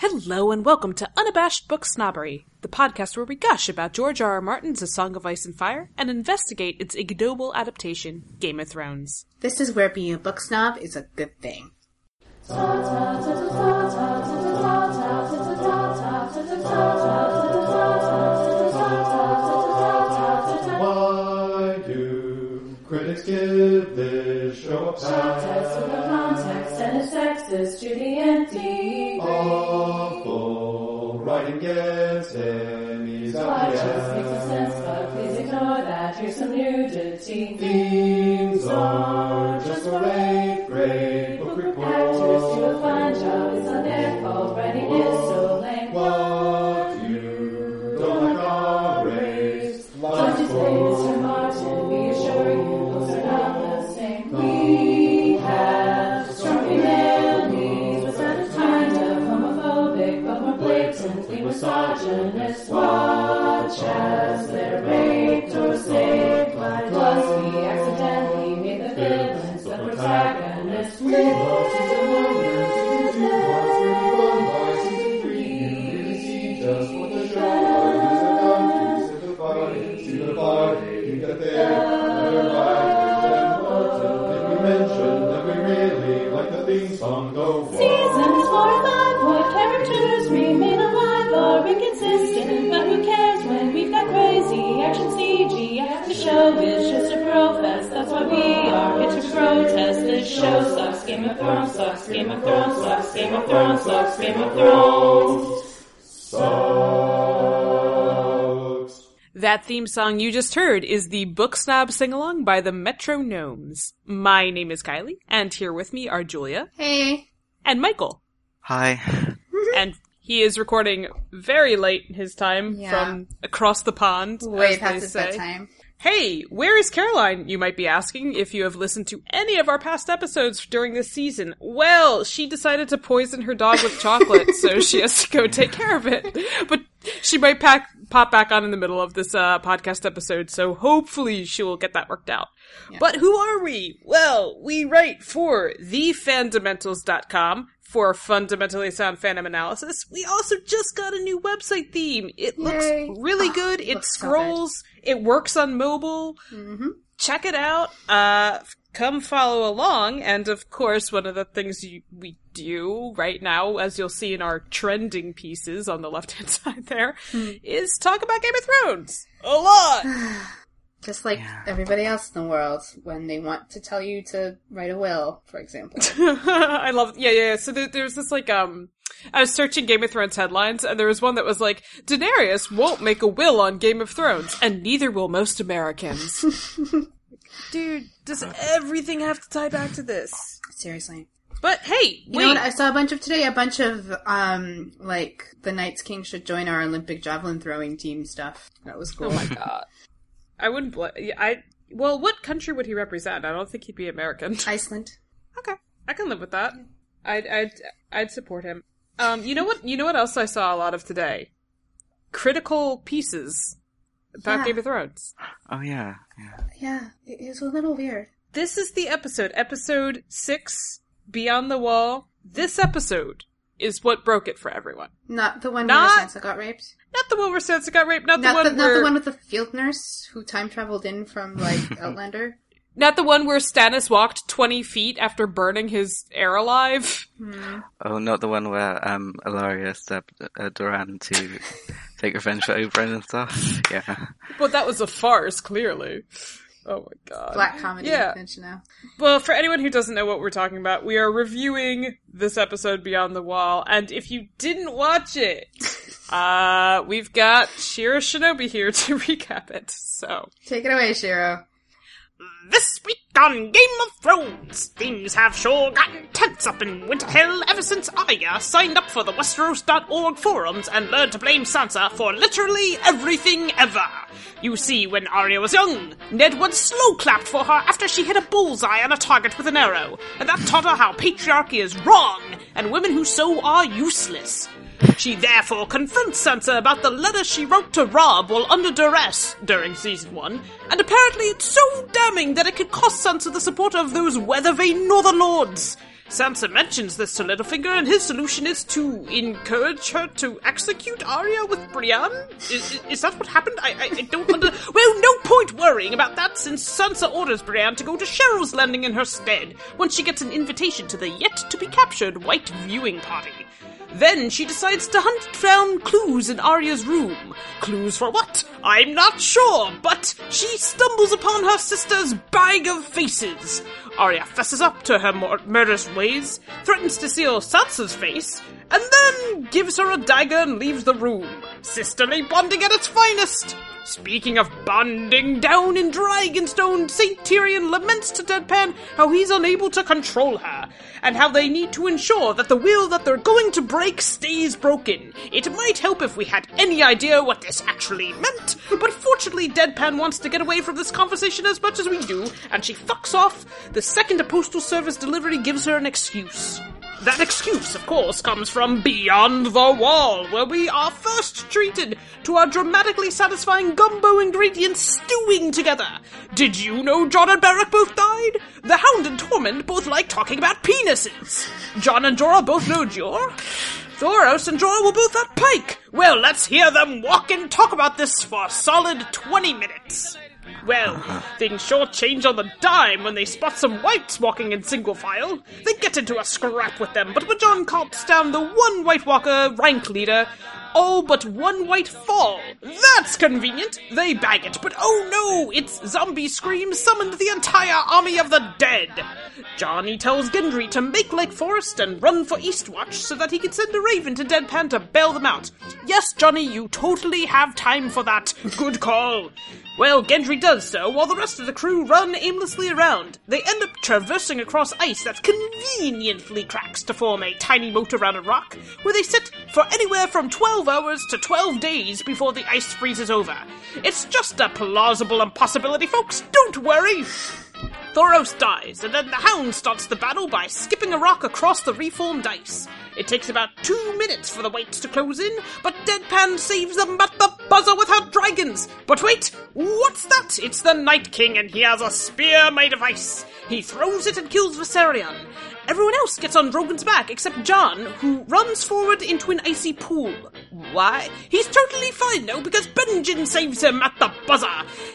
Hello and welcome to Unabashed Book Snobbery, the podcast where we gush about George R. R. Martin's A Song of Ice and Fire and investigate its ignoble adaptation, Game of Thrones. This is where being a book snob is a good thing. Why do critics give this show a Test of the pass? And to the empty. Awful writing gets Emmys Why out just makes no sense, but please ignore that. Here's some nudity. Themes are just a Thrones sucks, Game of Thrones sucks, Game of Thrones sucks, Game of Thrones. Sucks. That theme song you just heard is the Book Snob Sing Along by the Metro Gnomes. My name is Kylie, and here with me are Julia Hey, and Michael. Hi. and he is recording very late in his time Yeah. from across the pond. way past his bedtime. Hey, where is Caroline? You might be asking if you have listened to any of our past episodes during this season. Well, she decided to poison her dog with chocolate, so she has to go take care of it. But she might pack, pop back on in the middle of this uh, podcast episode, so hopefully she will get that worked out. But who are we? Well, we write for thefandomentals.com for fundamentally sound fandom analysis. We also just got a new website theme. It looks Yay. really Ah, good. It looks so good. scrolls. It works on mobile. Mm-hmm. Check it out. Uh, come follow along. And of course, one of the things you, we do right now, as you'll see in our trending pieces on the left hand side there, is Hmm. talk about Game of Thrones. A lot! Just like everybody else in the world, when they want to tell you to write a will, for example. I love, yeah, yeah. yeah. So there, there's this like, um, I was searching Game of Thrones headlines, and there was one that was like, Daenerys won't make a will on Game of Thrones, and neither will most Americans. Dude, does everything have to tie back to this? Seriously. But hey, You wait. know what? I saw a bunch of today, a bunch of, um, like, the Night's King should join our Olympic javelin throwing team stuff. That was cool. oh my god. I wouldn't. Bl- I well, what country would he represent? I don't think he'd be American. Iceland. Okay, I can live with that. I'd I'd I'd support him. Um, you know what? You know what else I saw a lot of today? Critical pieces about Yeah. Game of Thrones. Oh yeah, yeah. Yeah, it, it was a little weird. This is the episode, episode six, Beyond the Wall. This episode is what broke it for everyone. Not the one Not- where Sansa got raped. Not the one where Sansa got raped. Not the one the, not where the one with the field nurse who time traveled in from, like, Outlander. not the one where Stannis walked twenty feet after burning his heir alive. Oh, not the one where um Ellaria stabbed uh, Doran to take revenge for Oberyn and stuff. Yeah. But that was a farce, clearly. Oh my god. Black comedy, Yeah. don't you know? Well, for anyone who doesn't know what we're talking about, we are reviewing this episode Beyond the Wall, and if you didn't watch it, uh, we've got Shira Shinobi here to recap it. So, Take it away, Shiro. this week on Game of Thrones, things have sure gotten tense up in Winterfell ever since Arya uh, signed up for the Westeros.org forums and learned to blame Sansa for literally everything ever. You see, when Arya was young, Ned once slow clapped for her after she hit a bullseye on a target with an arrow, and that taught her how patriarchy is wrong and women who so are useless. She therefore confronts Sansa about the letter she wrote to Robb while under duress during season one, and apparently it's so damning that it could cost Sansa the support of those weather vane northern lords. Sansa mentions this to Littlefinger, and his solution is to encourage her to execute Arya with Brienne. Is, is that what happened? I, I, I don't under. Well, no point worrying about that, since Sansa orders Brienne to go to Cheryl's Landing in her stead once she gets an invitation to the yet to be captured White viewing party. Then she decides to hunt down clues in Arya's room. Clues for what? I'm not sure, but she stumbles upon her sister's bag of faces. Arya fesses up to her mur- murderous ways, threatens to seal Sansa's face, and then gives her a dagger and leaves the room. Sisterly bonding at its finest. Speaking of bonding, down in Dragonstone, St. Tyrion laments to Deadpan how he's unable to control her, and how they need to ensure that the wheel that they're going to break stays broken. It might help if we had any idea what this actually meant, but fortunately Deadpan wants to get away from this conversation as much as we do, and she fucks off the second a postal service delivery gives her an excuse. That excuse, of course, comes from Beyond the Wall, where we are first treated to our dramatically satisfying gumbo ingredients stewing together. Did you know Jon and Beric both died? The Hound and Tormund both like talking about penises. Jon and Jorah both know Jeor. Thoros and Jorah were both at Pike. Well, let's hear them walk and talk about this for a solid 20 minutes. Well, things sure change on the dime when they spot some wights walking in single file. They get into a scrap with them, but when Jon calls down the one White Walker rank leader, all but one wight fall. That's convenient. They bag it, but oh no, its zombie scream summoned the entire army of the dead. Johnny tells Gendry to make like Forrest and run for Eastwatch so that he can send a raven to Deadpan to bail them out. Yes, Johnny, you totally have time for that. Good call. Well, Gendry does so, while the rest of the crew run aimlessly around. They end up traversing across ice that conveniently cracks to form a tiny moat around a rock, where they sit for anywhere from 12 hours to 12 days before the ice freezes over. It's just a plausible impossibility, folks. Don't worry. Thoros dies, and then the Hound starts the battle by skipping a rock across the reformed ice. It takes about two minutes for the wights to close in, but Deadpan saves them at the buzzer with her dragons. But wait, what's that? It's the Night King, and he has a spear made of ice. He throws it and kills Viserion. Everyone else gets on Drogon's back except Jon, who runs forward into an icy pool. Why? He's totally fine though because Benjen saves him at the buzzer.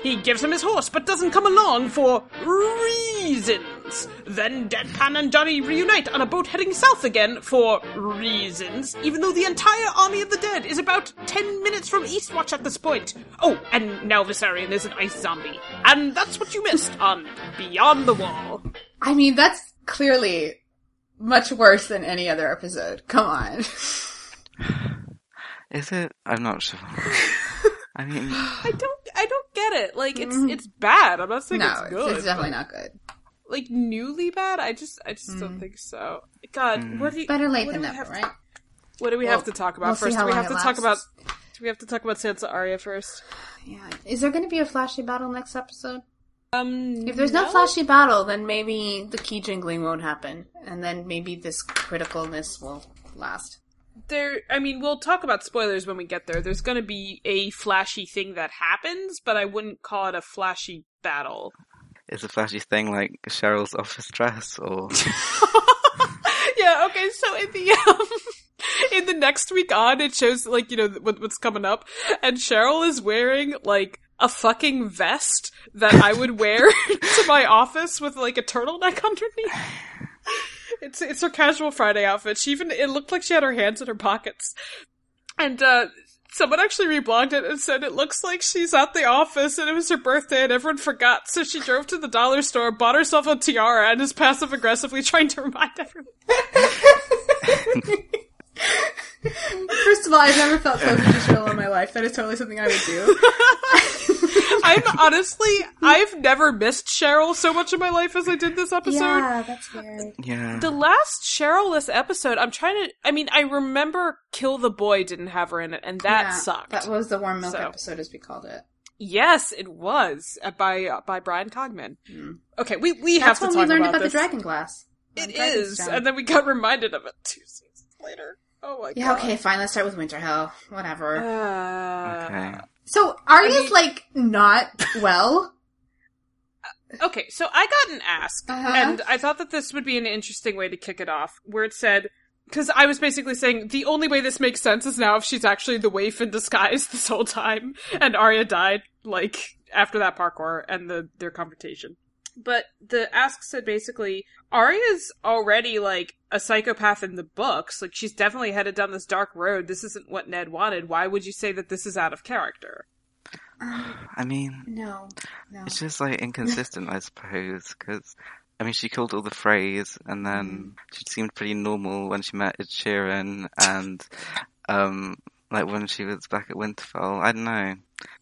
He gives him his horse but doesn't come along for reasons. Then Deadpan and Johnny reunite on a boat heading south again for reasons, even though the entire army of the dead is about 10 minutes from Eastwatch at this point. Oh, and now Viserion is an ice zombie. And that's what you missed on Beyond the Wall. I mean, that's clearly much worse than any other episode. Come on. Is it? I'm not sure. I mean, I don't I don't get it. Like it's mm. it's bad. I'm not saying no, it's it's, good. it's definitely not good. like newly bad. I just I just don't mm. think so. God, mm. what do you, Better late than do we never, have right? What do we Well, have to talk about we'll first? Do we have it to talk about do we have to talk about Sansa Arya first? Yeah. Is there going to be a flashy battle next episode? Um If there's no, flashy battle, then maybe the key jingling won't happen, and then maybe this criticalness will last. There I mean we'll talk about spoilers when we get there. There's gonna be a flashy thing that happens, but I wouldn't call it a flashy battle. is a flashy thing like Cheryl's office dress or yeah, okay, so in the um, in the next week on, it shows like you know what, what's coming up, and Cheryl is wearing like a fucking vest that I would wear to my office with like a turtleneck underneath. It's it's her casual Friday outfit. She even it looked like she had her hands in her pockets, and uh. Someone actually reblogged it and said it looks like she's at the office and it was her birthday and everyone forgot, so she drove to the dollar store, bought herself a tiara, and is passive aggressively trying to remind everyone. First of all, I've never felt so to Cheryl in my life. That is totally something I would do. I'm honestly, I've never missed Cheryl so much in my life as I did this episode. Yeah, that's weird. yeah. The last Cheryl-less episode, I'm trying to, I mean, I remember Kill the Boy didn't have her in it, and that Yeah, sucked. That was the warm milk So. episode, as we called it. yes, it was, uh, by, uh, by Bryan Cogman. Okay, we, we That's have when to we talk learned about, about the dragon glass. on It Dragon's is, Stone. and then we got reminded of it two seasons later. Oh my yeah, god. okay, fine. Let's start with Winterhell. Whatever. Uh, Okay. so Arya's mean- like not well. Okay, so I got an ask, Uh-huh. and I thought that this would be an interesting way to kick it off, where it said, because I was basically saying the only way this makes sense is now if she's actually the waif in disguise this whole time, and Arya died like after that parkour and the their confrontation. But the ask said basically Arya's already like a psychopath in the books. Like she's definitely headed down this dark road. This isn't what Ned wanted. Why would you say that this is out of character? I mean, No, no. it's just like inconsistent, I suppose, because. I mean, she killed all the Freys, and then she seemed pretty normal when she met Ed Sheeran, and um, like when she was back at Winterfell. I don't know.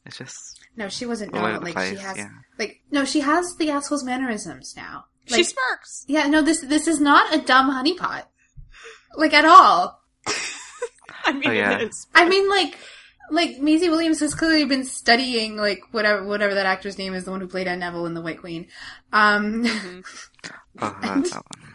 It's just No, she wasn't all normal. over the Like she has, Yeah. like no, she has the asshole's mannerisms now. she Like, smirks. yeah, no, this this is not a dumb honeypot, like at all. I mean, Oh, yeah. it is. I mean, like, like Maisie Williams has clearly been studying, like whatever whatever that actor's name is, the one who played Anne Neville in The White Queen. Um, Oh, that's that one.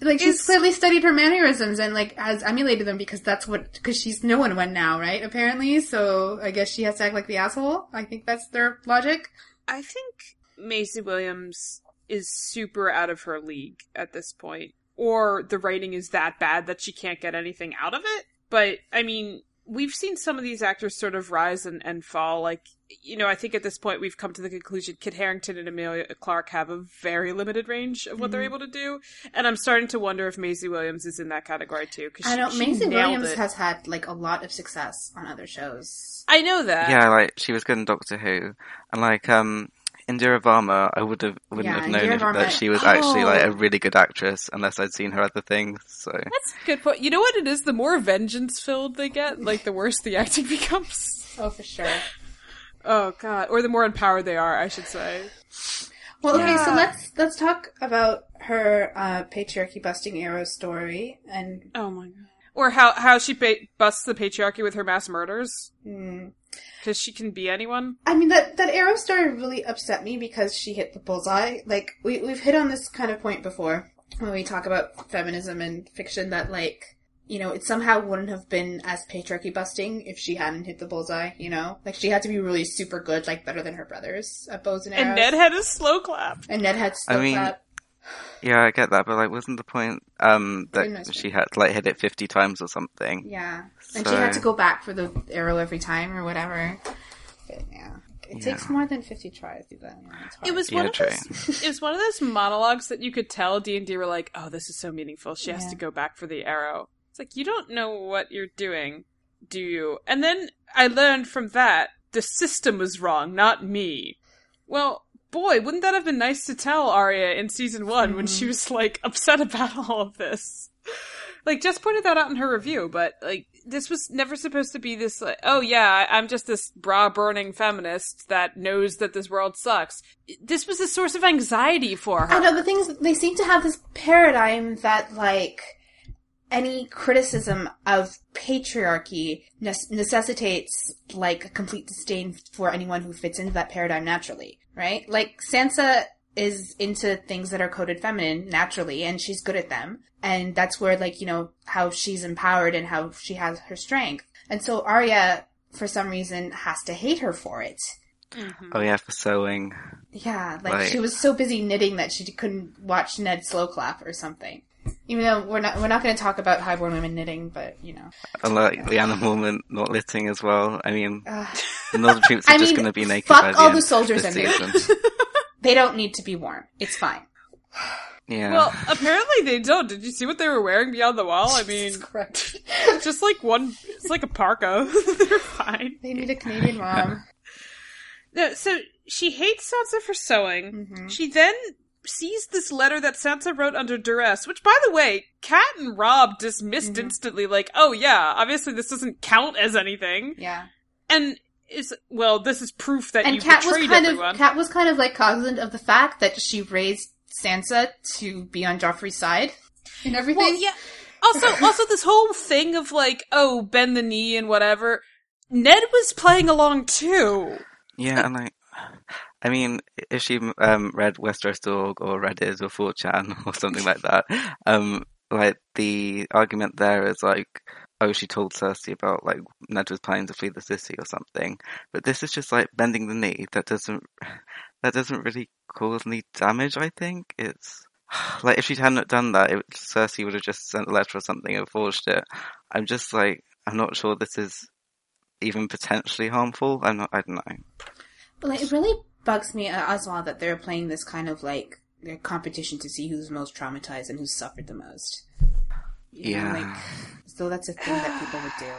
Like she's clearly studied her mannerisms and like has emulated them because that's what because she's no one one now, right? Apparently, so I guess she has to act like the asshole. I think that's their logic. I think Maisie Williams is super out of her league at this point. Or the writing is that bad that she can't get anything out of it. But, I mean, we've seen some of these actors sort of rise and, and fall. Like, you know, I think at this point we've come to the conclusion Kit Harington and Emilia Clarke have a very limited range of what they're able to do. And I'm starting to wonder if Maisie Williams is in that category too. Cause I know she Maisie Williams it. has had like a lot of success on other shows. I know that. Yeah, like she was good in Doctor Who, and like um, Indira Varma, I would have wouldn't Yeah, have known if, Varma- that she was actually like Oh. a really good actress unless I'd seen her other things. So That's a good point. You know what it is? The more vengeance filled they get, like the worse the acting becomes. Oh, for sure. Oh god, or the more empowered they are, I should say. Well, okay, so let's let's talk about her uh, patriarchy busting arrow story and Oh my god. Or how how she ba- busts the patriarchy with her mass murders hmm, because she can be anyone. I mean that that arrow story really upset me because she hit the bullseye. Like we we've hit on this kind of point before when we talk about feminism and fiction that like you know it somehow wouldn't have been as patriarchy busting if she hadn't hit the bullseye. You know, like she had to be really super good, like better than her brothers at bows and arrows. And Ned had a slow clap. and Ned had slow I mean, clap. Yeah, I get that, but like, wasn't the point um that she had to, like hit it fifty times or something? Yeah, and she had to go back for the arrow every time or whatever. But yeah, it Yeah. takes more than fifty tries to do that. Yeah. It was Yeah, one of true. those. It was one of those monologues that you could tell D and D were like, "Oh, this is so meaningful. She has to go back for the arrow." It's like you don't know what you're doing, do you? And then I learned from that the system was wrong, not me. Well, boy, wouldn't that have been nice to tell Arya in season one when she hmm. was like upset about all of this? Like, just pointed that out in her review, but like, this was never supposed to be this. Like, oh yeah, I'm just this bra burning feminist that knows that this world sucks. This was a source of anxiety for her. I know the things they seem to have this paradigm that like any criticism of patriarchy ne- necessitates like a complete disdain for anyone who fits into that paradigm naturally, right? Like Sansa is into things that are coded feminine naturally and she's good at them. And that's where like, you know, how she's empowered and how she has her strength. And so Arya, for some reason, has to hate her for it. Mm-hmm. Oh yeah, for sewing. Yeah, like Right. she was so busy knitting that she couldn't watch Ned slow clap or something. Even though we're not we're not going to talk about highborn women knitting, but you know, And like the animal woman not litting as well. I mean, Ugh. the northern troops are I just going to be naked fuck by the all end the soldiers in there. season. they don't need to be warm. It's fine. Yeah. Well, apparently they don't. Did you see what they were wearing beyond the wall? I mean, Correct. just like one, it's like a parka. They're fine. they need a Canadian mom. No, so she hates Sansa for sewing. Mhm. She then sees this letter that Sansa wrote under duress, which, by the way, Kat and Robb dismissed Mm-hmm. instantly, like, oh yeah, obviously this doesn't count as anything. Yeah, And is, well, this is proof that and you Kat was betrayed kind everyone. of Kat was kind of like cognizant of the fact that she raised Sansa to be on Joffrey's side and everything. Well, yeah. Also, also this whole thing of like, oh, bend the knee and whatever. Ned was playing along too. Yeah, and like, I mean, if she um, read Westeros.org or Reddit or 4chan or something like that, um, like the argument there is like, oh, she told Cersei about like Ned was planning to flee the city or something. But this is just like bending the knee. That doesn't that doesn't really cause any damage. I think it's like if she hadn't done that, it, Cersei would have just sent a letter or something and forged it. I'm just like I'm not sure this is even potentially harmful. I'm not. I don't know. Like, it really bugs me uh, as well that they're playing this kind of like their competition to see who's most traumatized and who's suffered the most. You know, Yeah. like, so that's a thing that people would do.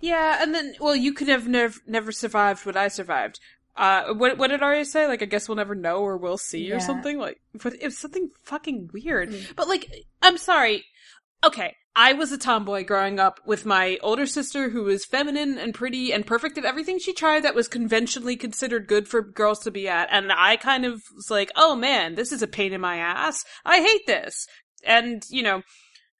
Yeah, and then well, you could have never never survived what I survived. Uh, what what did Arya say? Like, I guess we'll never know or we'll see or something. Like, but it was something fucking weird. But like, I'm sorry. Okay, I was a tomboy growing up with my older sister who was feminine and pretty and perfect at everything she tried that was conventionally considered good for girls to be at, and I kind of was like, oh man, this is a pain in my ass. I hate this. And you know,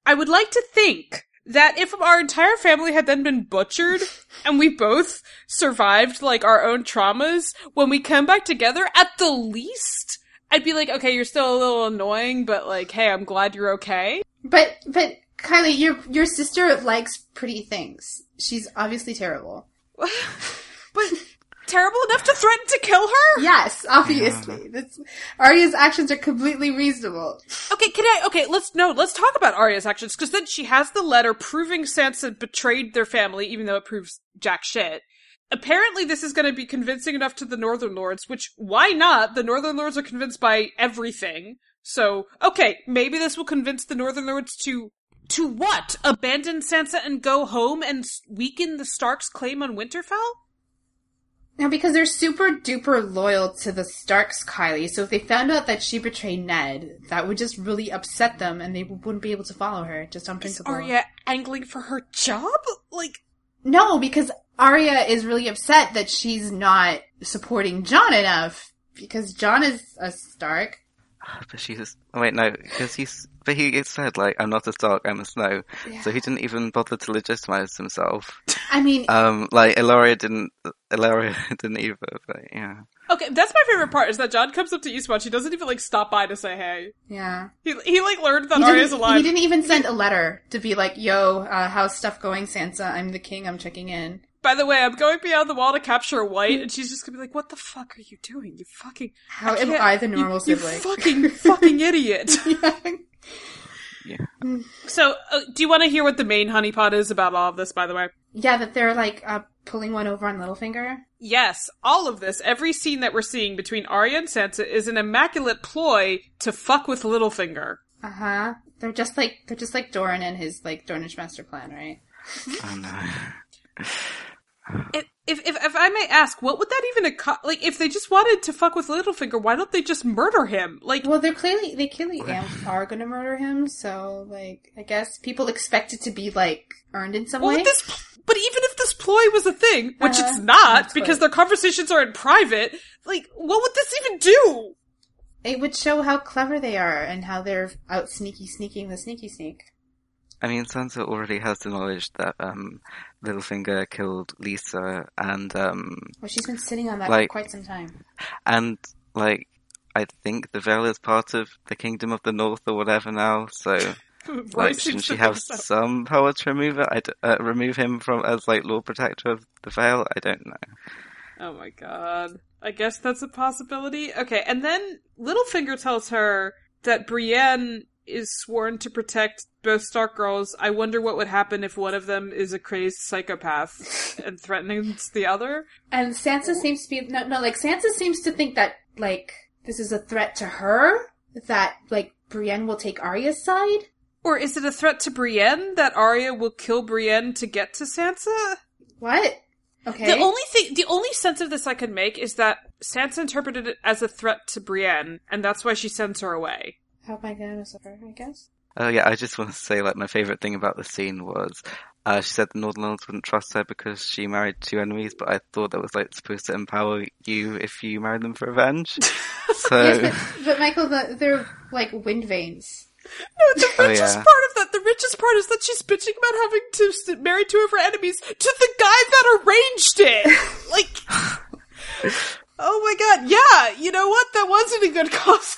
I would like to think that if our entire family had then been butchered and we both survived like our own traumas, when we come back together, at the least, I'd be like, okay, you're still a little annoying, but like, hey, I'm glad you're okay. But but Kylie, your your sister likes pretty things. She's obviously terrible. But terrible enough to threaten to kill her? Yes, obviously. That's Arya's actions are completely reasonable. Okay, can I? Okay, let's no, let's talk about Arya's actions because then she has the letter proving Sansa betrayed their family, even though it proves jack shit. Apparently, this is going to be convincing enough to the Northern Lords. Which why not? The Northern Lords are convinced by everything. So okay, maybe this will convince the Northern Lords to to what? Abandon Sansa and go home and weaken the Starks' claim on Winterfell? Now, because they're super duper loyal to the Starks, Kylie, so if they found out that she betrayed Ned, that would just really upset them and they wouldn't be able to follow her, just on Is principle. Arya angling for her job? Like, No, because Arya is really upset that she's not supporting Jon enough, because Jon is a Stark. Oh, but she's oh, wait no because he's but he said like I'm not a Stark I'm a Snow so he didn't even bother to legitimize himself. I mean, Um, like Ellaria didn't Ellaria didn't either. But yeah, okay, that's my favorite part is that Jon comes up to Eastwatch. He doesn't even like stop by to say hey. yeah. He he like learned that He Arya's didn't, alive. he didn't even send a letter to be like, yo, uh, how's stuff going, Sansa? I'm the king, I'm checking in. By the way, I'm going beyond the wall to capture a wight, and she's just gonna be like, "What the fuck are you doing? You fucking How am I the normal you, sibling? fucking fucking idiot." yeah. So, uh, do you want to hear what the main honeypot is about all of this? By the way, yeah, that they're like uh, pulling one over on Littlefinger. yes, all of this, every scene that we're seeing between Arya and Sansa is an immaculate ploy to fuck with Littlefinger. Uh huh. They're just like they're just like Doran and his like Dornish master plan, right? Oh no. If, if if if I may ask, what would that even acco- like? If they just wanted to fuck with Littlefinger, why don't they just murder him? Like, Well, they're clearly they clearly am, are going to murder him, so like I guess people expect it to be like earned in some Well, way. this, but even if this ploy was a thing, which Uh-huh. it's not, That's because right. their conversations are in private, like, what would this even do? It would show how clever they are and how they're out sneaky sneaking the sneaky sneak. I mean, Sansa already has the knowledge that um, Littlefinger killed Lysa, and um, Well, she's been sitting on that Like- for quite some time. and like I think the Vale is part of the Kingdom of the North or whatever now. So Roy like, shouldn't she have so. some power to remove it? I d- uh, remove him from as like Lord Protector of the Vale? I don't know. Oh my god. I guess that's a possibility. Okay, and then Littlefinger tells her that Brienne is sworn to protect both Stark girls. I wonder what would happen if one of them is a crazed psychopath and threatens the other. And Sansa seems to be no, no, like Sansa seems to think that like this is a threat to her. That like Brienne will take Arya's side. Or is it a threat to Brienne that Arya will kill Brienne to get to Sansa? What? Okay. The only thing, the only sense of this I could make is that Sansa interpreted it as a threat to Brienne, and that's why she sends her away. How am I gonna? I guess. Oh yeah, I just want to say like my favorite thing about the scene was uh, she said the Northern Lords wouldn't trust her because she married two enemies, but I thought that was like supposed to empower you if you married them for revenge. so Yes, but, but Michael, the, they're like wind vanes. No, the Oh, richest yeah. part of that, the richest part is that she's bitching about having to st- marry two of her enemies to the guy that arranged it. like, oh my god, yeah, you know what? That wasn't a good cause.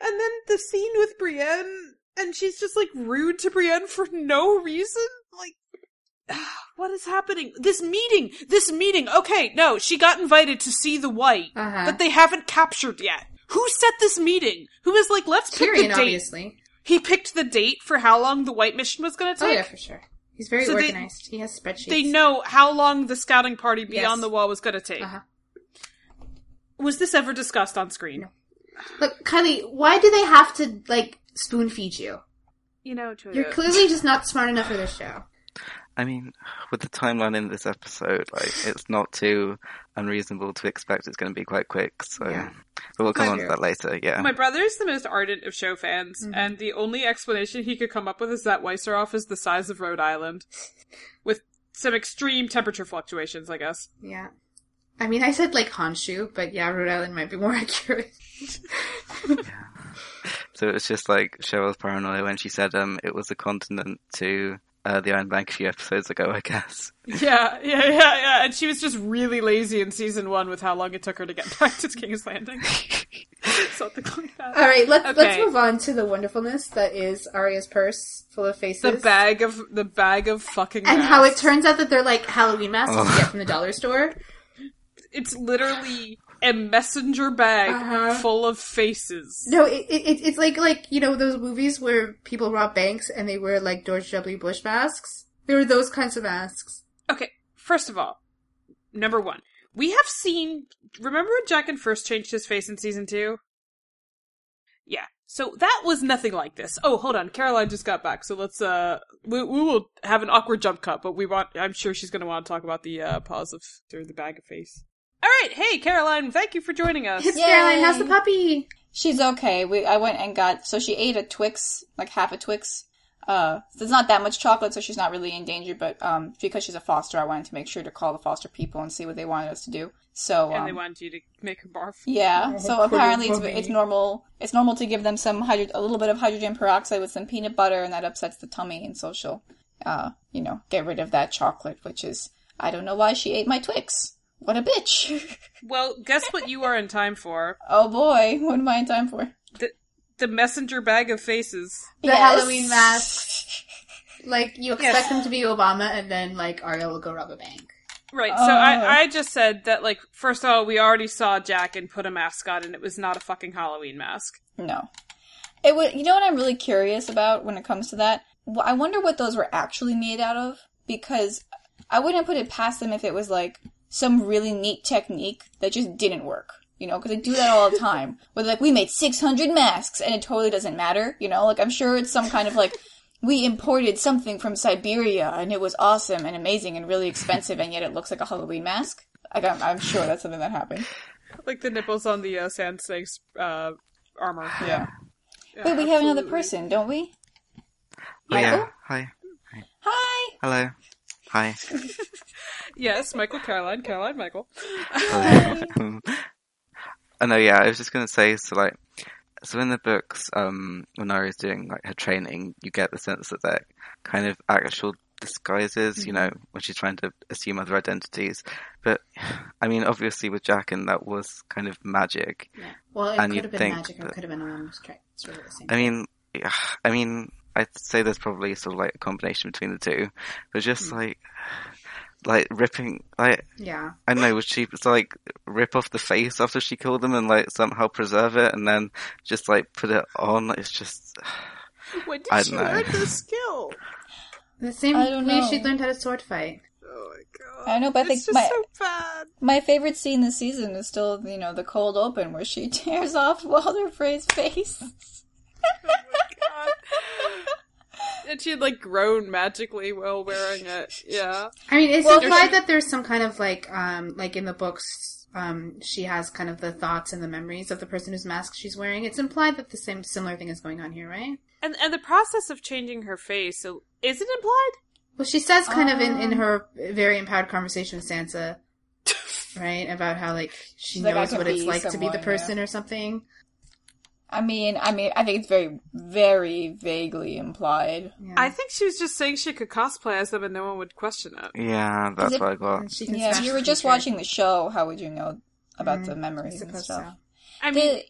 And then the scene with Brienne, and she's just like rude to Brienne for no reason. Like, what is happening? This meeting, this meeting. Okay, no, she got invited to see the wight Uh-huh. that they haven't captured yet. Who set this meeting? Who is like, let's pick Tyrion, the date? obviously. He picked the date for how long the wight mission was going to take. Oh yeah, for sure. He's very So they- organized. he has spreadsheets. They know how long the scouting party beyond Yes. the wall was going to take. Uh-huh. Was this ever discussed on screen? Look, Kylie, why do they have to like spoon feed you? You know, Julia. You're clearly just not smart enough for this show. I mean, with the timeline in this episode, like it's not too unreasonable to expect it's going to be quite quick. So, Yeah. but we'll come Quite on to that later. Yeah. My brother's the most ardent of show fans, Mm-hmm. and the only explanation he could come up with is that Westeros is the size of Rhode Island, with some extreme temperature fluctuations, I guess. Yeah. I mean, I said like Honshu, but yeah, Rhode Island might be more accurate. So it's just like Cheryl's paranoia when she said um it was a continent to uh, the Iron Bank a few episodes ago, I guess. Yeah, yeah, yeah, yeah. And she was just really lazy in season one with how long it took her to get back to King's Landing. Something like that. All right, let's let's move on to the wonderfulness that is Arya's purse full of faces. The bag of the bag of fucking and how it turns out that they're like Halloween masks you Oh. get from the dollar store. It's literally a messenger bag Uh-huh. full of faces. No, it, it it's like like you know those movies where people rob banks and they wear like George W. Bush masks. There were those kinds of masks. Okay, first of all, number one, we have seen. Remember when Jaqen first changed his face in season two? Yeah. So that was nothing like this. Oh, hold on. Caroline just got back, so let's uh, we, we will have an awkward jump cut, but we want. I'm sure she's going to want to talk about the uh, pause of or the bag of face. All right, hey Caroline, thank you for joining us. It's Yay. Caroline. How's the puppy? She's okay. We I went and got so she ate a Twix, like half a Twix. Uh, so it's not that much chocolate, so she's not really in danger. But um, because she's a foster, I wanted to make sure to call the foster people and see what they wanted us to do. So and they um, wanted you to make her barf. yeah, so apparently it's, it's normal. It's normal to give them some hydro- a little bit of hydrogen peroxide with some peanut butter, and that upsets the tummy, and so she'll, uh, you know, get rid of that chocolate. Which is I don't know why she ate my Twix. What a bitch! Well, guess what you are in time for? oh boy, what am I in time for? The the messenger bag of faces. The Yes. Halloween mask. Like you expect Yes. them to be Obama, and then like Arya will go rob a bank. Right. So Oh. I, I just said that, like, first of all, we already saw Jaqen put a mask on, and it was not a fucking Halloween mask. No. It would. You know what I'm really curious about when it comes to that? Wh- I wonder what those were actually made out of because I wouldn't put it past them if it was like some really neat technique that just didn't work. You know, because I do that all the time. Where like, we made 600 masks and it totally doesn't matter. You know, like I'm sure it's some kind of like, we imported something from Siberia and it was awesome and amazing and really expensive and yet it looks like a Halloween mask. Like, I'm, I'm sure that's something that happened. Like the nipples on the uh, sand snake's uh, armor. Yeah. Yeah, Wait, we have another person, don't we? Oh, yeah. Michael? Hi. Hi! Hello. Hi. Yes, Michael, Caroline, Caroline, Michael. Hello. oh no, yeah, I was just gonna say, so like, so in the books, um, when Arya's doing like her training, you get the sense that they're kind of actual disguises, you know, when she's trying to assume other identities. But, I mean, obviously with Jaqen that was kind of magic. Yeah. Well, it And could have been think magic, or it could have been a woman's trick. It's really the same. I mean, yeah, I mean, I'd say there's probably sort of like a combination between the two, but just hmm. like, like ripping, like yeah. I know, would she just like rip off the face after she killed them and like somehow preserve it and then just like put it on? It's just, When did I she don't know. learn this skill? The same I don't way know. she learned how to sword fight. Oh my god. I know, but I think it's just my- so bad. My favorite scene this season is still, you know, the cold open where she tears off Walder Frey's face. God. and she had like grown magically while wearing it. Yeah. I mean, it's Well, implied she- that there's some kind of like, um, like in the books, um, she has kind of the thoughts and the memories of the person whose mask she's wearing. It's implied that the same similar thing is going on here, right? And and the process of changing her face, so is it implied? Well, she says kind of in, in Um. her very empowered conversation with Sansa, right, about how like she She's knows could what it's be like to be the someone, person or something. I mean, I mean, I think it's very, very vaguely implied. Yeah. I think she was just saying she could cosplay as them and no one would question it. yeah, that's it- what I got. And she can Yeah, if you were just watching the show, how would you know about Mm, the memories and suppose stuff? so. I mean, The-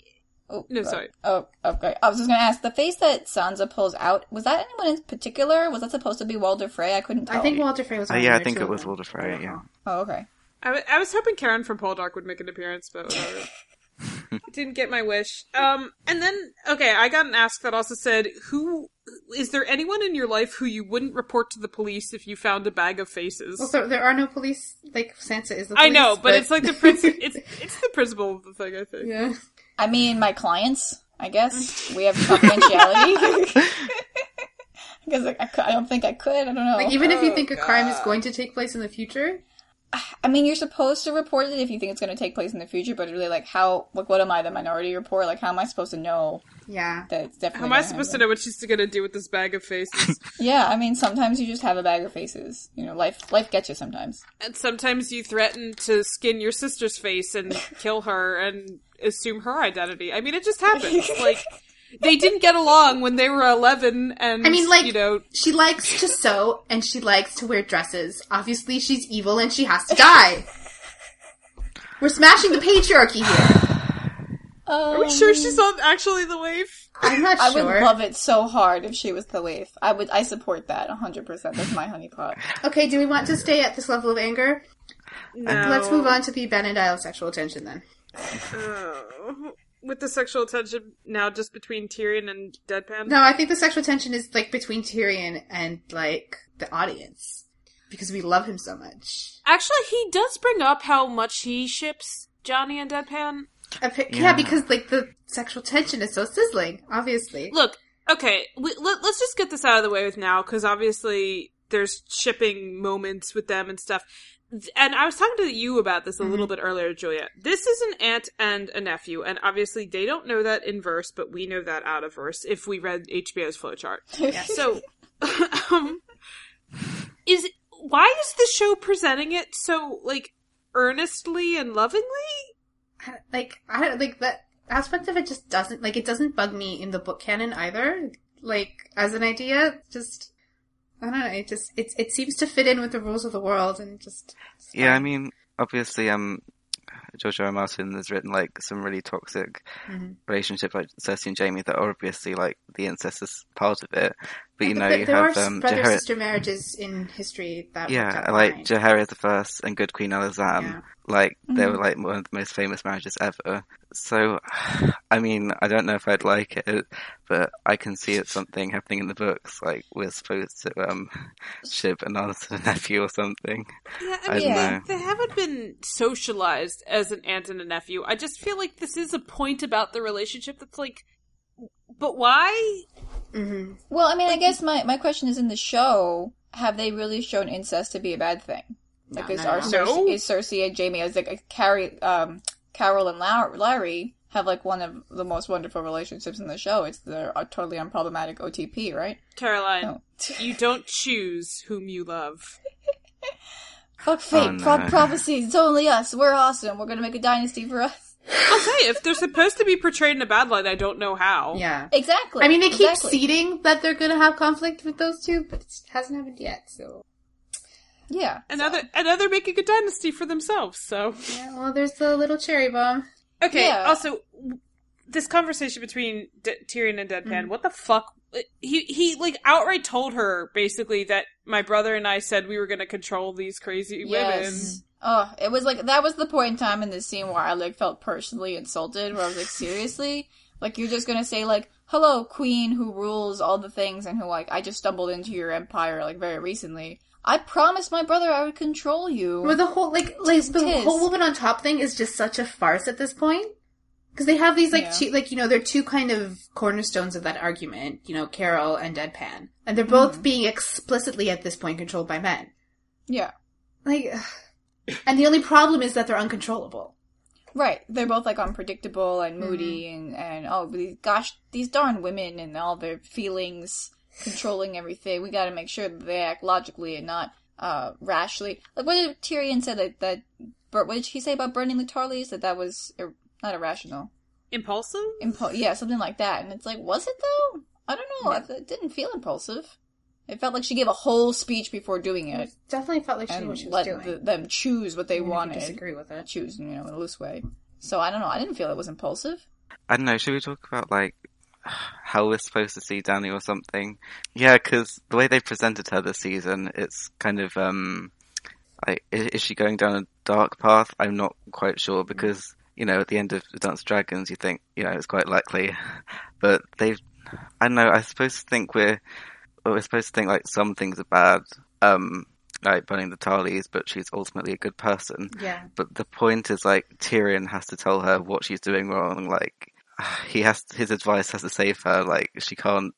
Oh, No, uh, sorry. Oh, okay. I was just gonna ask the face that Sansa pulls out. Was that anyone in particular? Was that supposed to be Walder Frey? I couldn't tell. I think Walder Frey was. Oh, one yeah, I think it was them. Walder Frey, yeah. Oh, okay. I, w- I was hoping Karen from Poldark would make an appearance, but whatever. Didn't get my wish. Um, and then okay, I got an ask that also said, "Who is there anyone in your life who you wouldn't report to the police if you found a bag of faces?" Well, so there are no police. Like Sansa is the. I know, but, it's like the princi- it's it's the principle of the thing. I think. yeah. I mean, my clients. I guess we have confidentiality. Because I, I I don't think I could. I don't know. Like even if you Oh, think a crime is going to take place in the future, I mean, you're supposed to report it if you think it's going to take place in the future, but really, like, how? Like, what am I, the minority report? Like, how am I supposed to know yeah. that it's definitely? How am I gonna supposed to know what she's gonna do with this bag of faces? Yeah, I mean, sometimes you just have a bag of faces. You know, life life gets you sometimes. and sometimes you threaten to skin your sister's face and kill her and assume her identity. I mean, it just happens. like they didn't get along when they were eleven, and I mean, like you know, she likes to sew and she likes to wear dresses. Obviously, she's evil and she has to die. We're smashing the patriarchy here. Um, are we sure she's not actually the waif? I'm not sure. I would love it so hard if she was the waif. I would. I support that hundred percent. That's my honeypot. okay, do we want to stay at this level of anger? No. Let's move on to the Ben and Benedile sexual tension then. Oh. With the sexual tension now just between Tyrion and Deadpan. No, I think the sexual tension is like between Tyrion and like the audience because we love him so much. Actually, he does bring up how much he ships Johnny and Deadpan. Appa- yeah. Yeah. because like the sexual tension is so sizzling. Obviously, Look, okay, we, let, let's just get this out of the way with now, because obviously there's shipping moments with them and stuff. And I was talking to you about this a little bit earlier, Julia. This is an aunt and a nephew, and obviously they don't know that in verse, but we know that out of verse if we read HBO's flowchart. So, um, is why is the show presenting it so like earnestly and lovingly? I- like I don't like that aspect of it. Just doesn't like it doesn't bug me in the book canon either. Like as an idea, just I don't know. It just it it seems to fit in with the rules of the world and just Yeah, I mean, obviously, um, George R. R. Martin has written like some really toxic Mhm. relationships, like Cersei and Jaime, that are obviously like the incest is part of it. But you know, th- you there have are um, brother Jaehaerys- sister marriages in history that yeah, out like fine. Jaehaerys the First and Good Queen Alysanne. Yeah. Like they Mm-hmm. were like one of the most famous marriages ever. So, I mean, I don't know if I'd like it, but I can see it's something happening in the books. Like we're supposed to um ship an aunt and a nephew or something. Yeah, I I mean, don't know. they haven't been socialized as an aunt and a nephew. I just feel like this is a point about the relationship that's like, but why? Mhm. Well, I mean, I guess my, my question is in the show, have they really shown incest to be a bad thing? Like, No, is, no, are no. No. is Cersei and Jaime, as like a Carrie, um, Carol and Lar- Larry have like one of the most wonderful relationships in the show. It's the uh, totally unproblematic OTP, right? Caroline, No. you don't choose whom you love. Fuck fate, Oh, no. pro- prophecies, it's only us, we're awesome, we're gonna make a dynasty for us. I'll say, if they're supposed to be portrayed in a bad light, I don't know how. Yeah. Exactly. I mean, they keep exactly. seeding that they're gonna have conflict with those two, but it hasn't happened yet. So Yeah. And now they're, and now they're making a dynasty for themselves, so. yeah, well, there's the little cherry bomb. Okay, Yeah. also, this conversation between D- Tyrion and Mm-hmm. What the fuck? He, he, like, outright told her, basically, that my brother and I said we were gonna control these crazy women. Oh, it was like that was the point in time in this scene where I like felt personally insulted. Where I was like, seriously, like you're just gonna say like, "Hello, Queen, who rules all the things and who like I just stumbled into your empire like very recently. I promised my brother I would control you." Well, the whole like like the tis. whole woman on top thing is just such a farce at this point because they have these like Yeah. two like you know they're two kind of cornerstones of that argument. You know, Carol and Deadpan, and they're both Mm-hmm. being explicitly at this point controlled by men. yeah, Like, and the only problem is that they're uncontrollable. right. They're both like unpredictable and moody Mm-hmm. and and oh, these, gosh, these darn women and all their feelings controlling everything. We got to make sure that they act logically and not uh rashly. Like what did Tyrion said that that what did he say about burning the Tarlys? That that was ir- not irrational. Impulsive? Impu- yeah, something like that. And it's like, was it though? I don't know. I- It didn't feel impulsive. It felt like she gave a whole speech before doing it it Definitely felt like she knew what she was let doing. the, them choose what they Even if wanted. disagree with it. Choose, you know, in a loose way. So I don't know. I didn't feel it was impulsive. I don't know. Should we talk about like how we're supposed to see Danny or something? Yeah, because the way they presented her this season, it's kind of um, like i- is she going down a dark path? I'm not quite sure because you know at the end of Dance of Dragons, you think you know it's quite likely, but they've I don't know. I suppose to think we're we're supposed to think like some things are bad, um, like burning the Tarlys, but she's ultimately a good person Yeah. but the point is like Tyrion has to tell her what she's doing wrong. Like he has his advice has to save her. Like she can't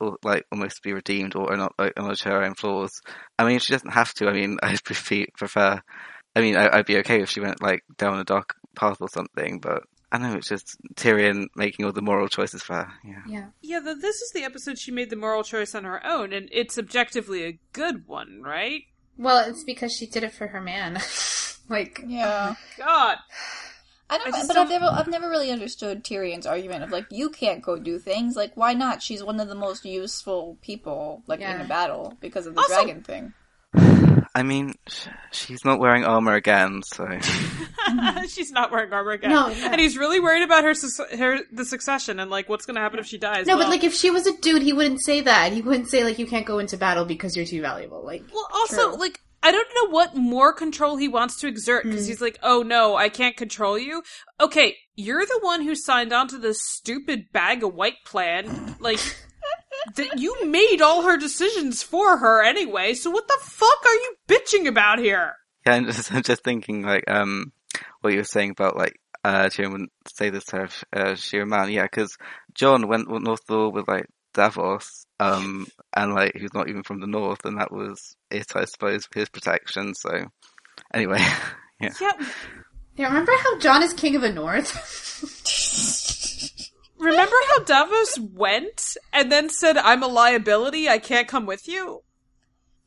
al- like almost be redeemed or not like, acknowledge her own flaws. I mean, she doesn't have to. I mean, I prefer. prefer I mean, I, I'd be okay if she went like down a dark path or something, but. I know it's just Tyrion making all the moral choices for her. Yeah. Yeah. Yeah, the, this is the episode she made the moral choice on her own, and it's objectively a good one, right? Well, it's because she did it for her man. like, Yeah. Oh God. I don't, I but don't- I've never, I've never really understood Tyrion's argument of like, you can't go do things. Like, why not? She's one of the most useful people, like in Yeah. a battle, because of the Also- dragon thing. I mean, she's not wearing armor again, so She's not wearing armor again. No, yeah. And he's really worried about her, sus- her the succession and like what's going to happen if she dies. no, Well- but like if she was a dude, he wouldn't say that. He wouldn't say like you can't go into battle because you're too valuable. Like, Well, also, True. like, I don't know what more control he wants to exert because mm. he's like, oh no, I can't control you. Okay, you're the one who signed on to this stupid bag of wight plan. Like, that you made all her decisions for her anyway, so what the fuck are you bitching about here? Yeah, I'm just, I'm just thinking like um what you were saying about like uh Tyrion wouldn't say this to her if uh, she were a man. Yeah, because Jon went went north to war with like Davos, um, and like he's not even from the north, and that was it, I suppose, for his protection. So anyway, yeah, Yeah, yeah, remember how Jon is king of the North? remember how Davos went and then said, I'm a liability, I can't come with you?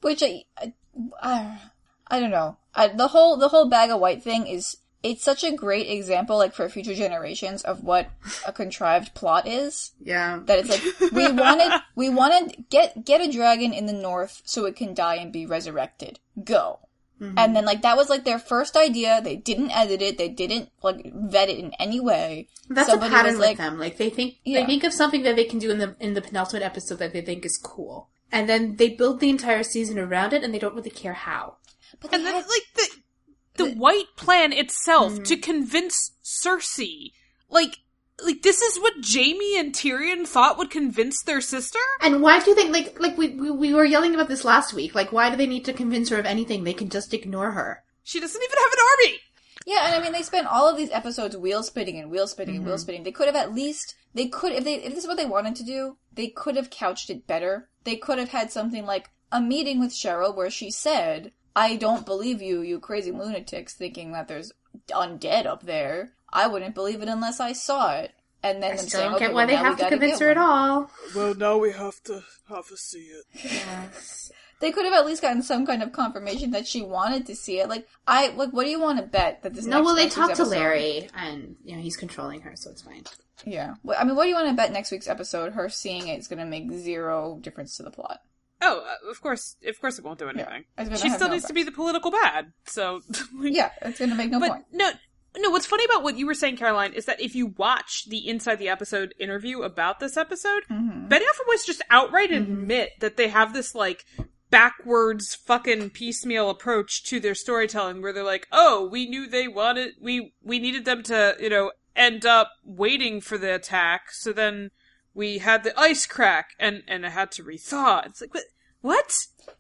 Which I, I, I, I don't know. I, the whole the whole bag of wight thing is it's such a great example, like for future generations, of what a contrived plot is. yeah. That it's like we wanted we wanted get get a dragon in the north so it can die and be resurrected. Go. Mm-hmm. And then like that was like their first idea. They didn't edit it. They didn't like vet it in any way. That's Somebody a pattern was with like- them. Like they think Yeah. they think of something that they can do in the in the penultimate episode that they think is cool, and then they build the entire season around it, and they don't really care how. But And then, had, like, the, the wight plan itself to mm-hmm. convince Cersei, like, like, this is what Jaime and Tyrion thought would convince their sister? And why do you think like like we, we we were yelling about this last week? Like why do they need to convince her of anything? They can just ignore her. She doesn't even have an army! Yeah, and I mean they spent all of these episodes wheel spinning and wheel spinning and Mm-hmm. wheel spinning. They could have at least they could if they if this is what they wanted to do, they could have couched it better. They could have had something like a meeting with Cheryl where she said, "I don't believe you, you crazy lunatics, thinking that there's undead up there. I wouldn't believe it unless I saw it." And then I still saying, don't "Okay, get why well, they have to convince her at all. Well, now we have to have to see it. Yes. They could have at least gotten some kind of confirmation that she wanted to see it. Like, I like, what do you want to bet that this? No, next, well they next talked to Larry, and you know he's controlling her, so it's fine. Yeah. Well, I mean, what do you want to bet next week's episode? Her seeing it is going to make zero difference to the plot. Oh, uh, of course, of course it won't do anything. it's gonna She still no needs to be the political bad, so... Yeah, it's going to make no but point. no, no. What's funny about what you were saying, Caroline, is that if you watch the inside the episode interview about this episode, Mm-hmm. Betty Alford just outright admit that they have this like backwards fucking piecemeal approach to their storytelling, where they're like, "Oh, we knew they wanted we we needed them to you know end up waiting for the attack, so then we had the ice crack and and it had to rethaw." It's like what? What?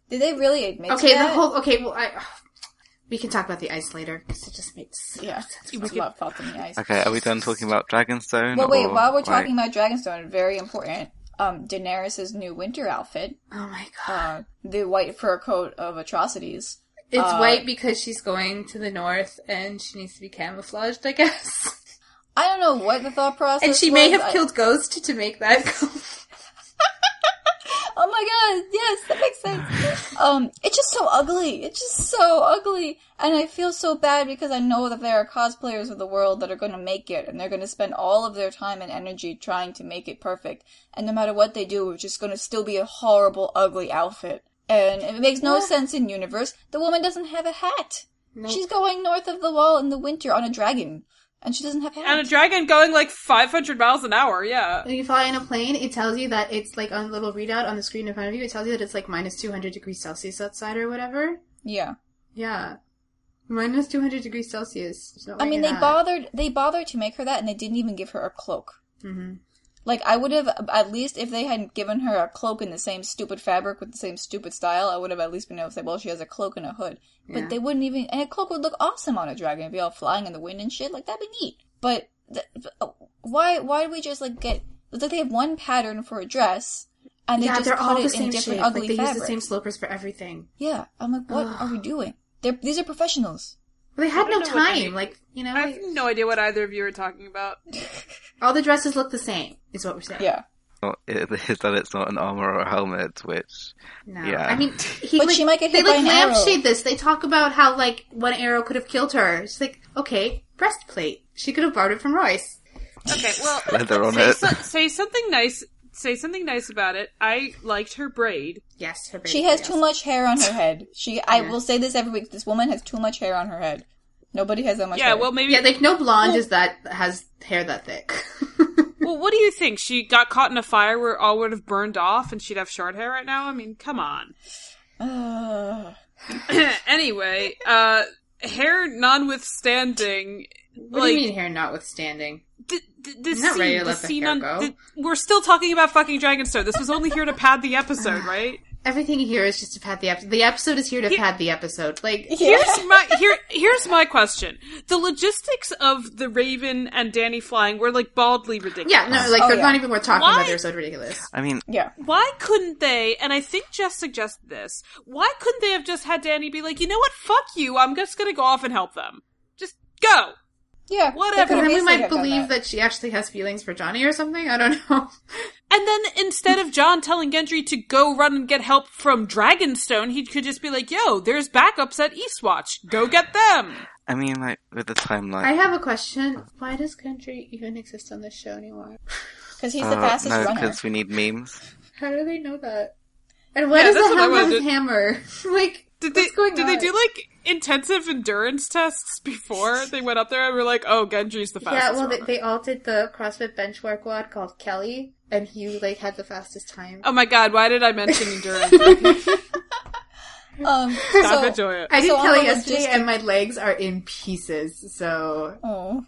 Did they really admit Okay, to the whole okay. Well, I we can talk about the ice later because it just makes Yeah, sense. it's a lot felt in the ice. okay. Are we done talking about Dragonstone? Well, wait, or- while we're right. talking about Dragonstone, very important, um, Daenerys' new winter outfit, Oh my god. uh, the white fur coat of atrocities. It's Uh, white because she's going to the north and she needs to be camouflaged, I guess. I don't know what the thought process And she may have I- killed Ghost to make that go. Oh my god, yes, that makes sense. um, it's just so ugly. It's just so ugly. And I feel so bad because I know that there are cosplayers of the world that are going to make it and they're going to spend all of their time and energy trying to make it perfect. And no matter what they do, it's just going to still be a horrible, ugly outfit. And it makes no sense in universe. The woman doesn't have a hat. She's going north of the wall in the winter on a dragon. And she doesn't have hands. And a dragon going like 500 miles an hour, yeah. When you fly in a plane, it tells you that it's like on a little readout on the screen in front of you. It tells you that it's like minus two hundred degrees Celsius outside or whatever. yeah. Yeah, minus two hundred degrees Celsius. No I mean, they not. bothered they bothered to make her that, and they didn't even give her a cloak. hmm Like I would have at least if they hadn't given her a cloak in the same stupid fabric with the same stupid style, I would have at least been able to say, well, she has a cloak and a hood. But Yeah. they wouldn't even, and a cloak would look awesome on a dragon, It'd be all flying in the wind and shit. Like that'd be neat. But th- why? Why do we just like get? It's like they have one pattern for a dress, and they yeah, just cut all it the same in different shape. ugly Like they fabrics. use the same slopers for everything. Yeah, I'm like, what are we doing? They're, these are professionals. Well, they had no don't know what time. any- Like you know, I like, have no idea what either of you are talking about. all the dresses look the same. Is what we're saying. Yeah, Not, it is that it's not an armor or a helmet, which No. Yeah. I mean, he, But like, she might get they hit by like an arrow. lampshade this. They talk about how like one arrow could have killed her. It's like okay, breastplate. She could have borrowed it from Royce. Okay, well, leather on say, it. so- say something nice. Say something nice about it. I liked her braid. Yes, her. Braid. She has yes. too much hair on her head. She, I Yeah. will say this every week. This woman has too much hair on her head. Nobody has that much. Hair. Yeah, hair. well, maybe. Yeah, like no blonde is that has hair that thick. well, what do you think? She got caught in a fire where it all would have burned off, and she'd have short hair right now. I mean, come on. Ugh. anyway, uh, hair notwithstanding, what like do you mean hair notwithstanding? The, the, the not scene, ready to the let the scene hair on. go. The, we're still talking about fucking Dragonstone. This was only here to pad the episode, right? Everything here is just to pad the episode. The episode is here to pad the episode. Like, Yeah. Here's my here. Here's my question: The logistics of the Raven and Danny flying were like baldly ridiculous. yeah, no, like Oh, they're yeah. not even worth talking Why? about. They're so ridiculous. I mean, Yeah. Why couldn't they? And I think Jess suggested this. Why couldn't they have just had Danny be like, you know what? Fuck you. I'm just gonna go off and help them. Just go. Yeah. Whatever. they And then we might believe that. she actually has feelings for Johnny or something. I don't know. And then instead of Jon telling Gendry to go run and get help from Dragonstone, he could just be like, yo, there's backups at Eastwatch. Go get them. I mean, like with the timeline. I have a question. Why does Gendry even exist on this show anymore? Because he's the Uh, fastest no, runner. because we need memes. How do they know that? And what Yeah, is that's the what I hell wanted with to- hammer? like, Did they what's going did on? they do like intensive endurance tests before they went up there and we were like, oh, Gendry's the fastest Yeah, well, they, they all did the CrossFit benchmark WOD called Kelly, and he like had the fastest time. Oh my god, why did I mention endurance? Um, Stop so, it, Joya. I did So on Kelly yesterday, logistic- and my legs are in pieces. So Oh.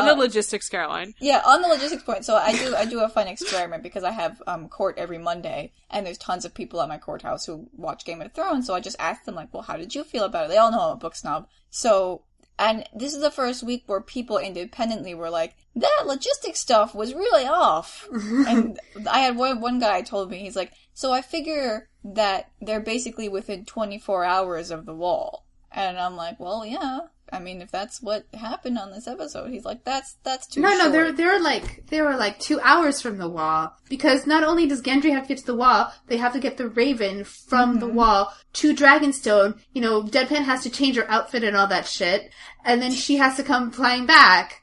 On the logistics, Caroline. Yeah, on the logistics point, so I do I do a fun experiment because I have um court every Monday, and there's tons of people at my courthouse who watch Game of Thrones. So I just ask them like, "Well, how did you feel about it?" They all know I'm a book snob. So, and this is the first week where people independently were like, "That logistics stuff was really off." and I had one one guy told me he's like, "So I figure that they're basically within 24 hours of the wall," and I'm like, "Well, yeah." I mean, if that's what happened on this episode, he's like, "That's that's too no, no, they're they're like they were like two hours from the wall because not only does Gendry have to get to the wall, they have to get the Raven from the mm-hmm. wall to Dragonstone. You know, Deadpan has to change her outfit and all that shit, and then she has to come flying back.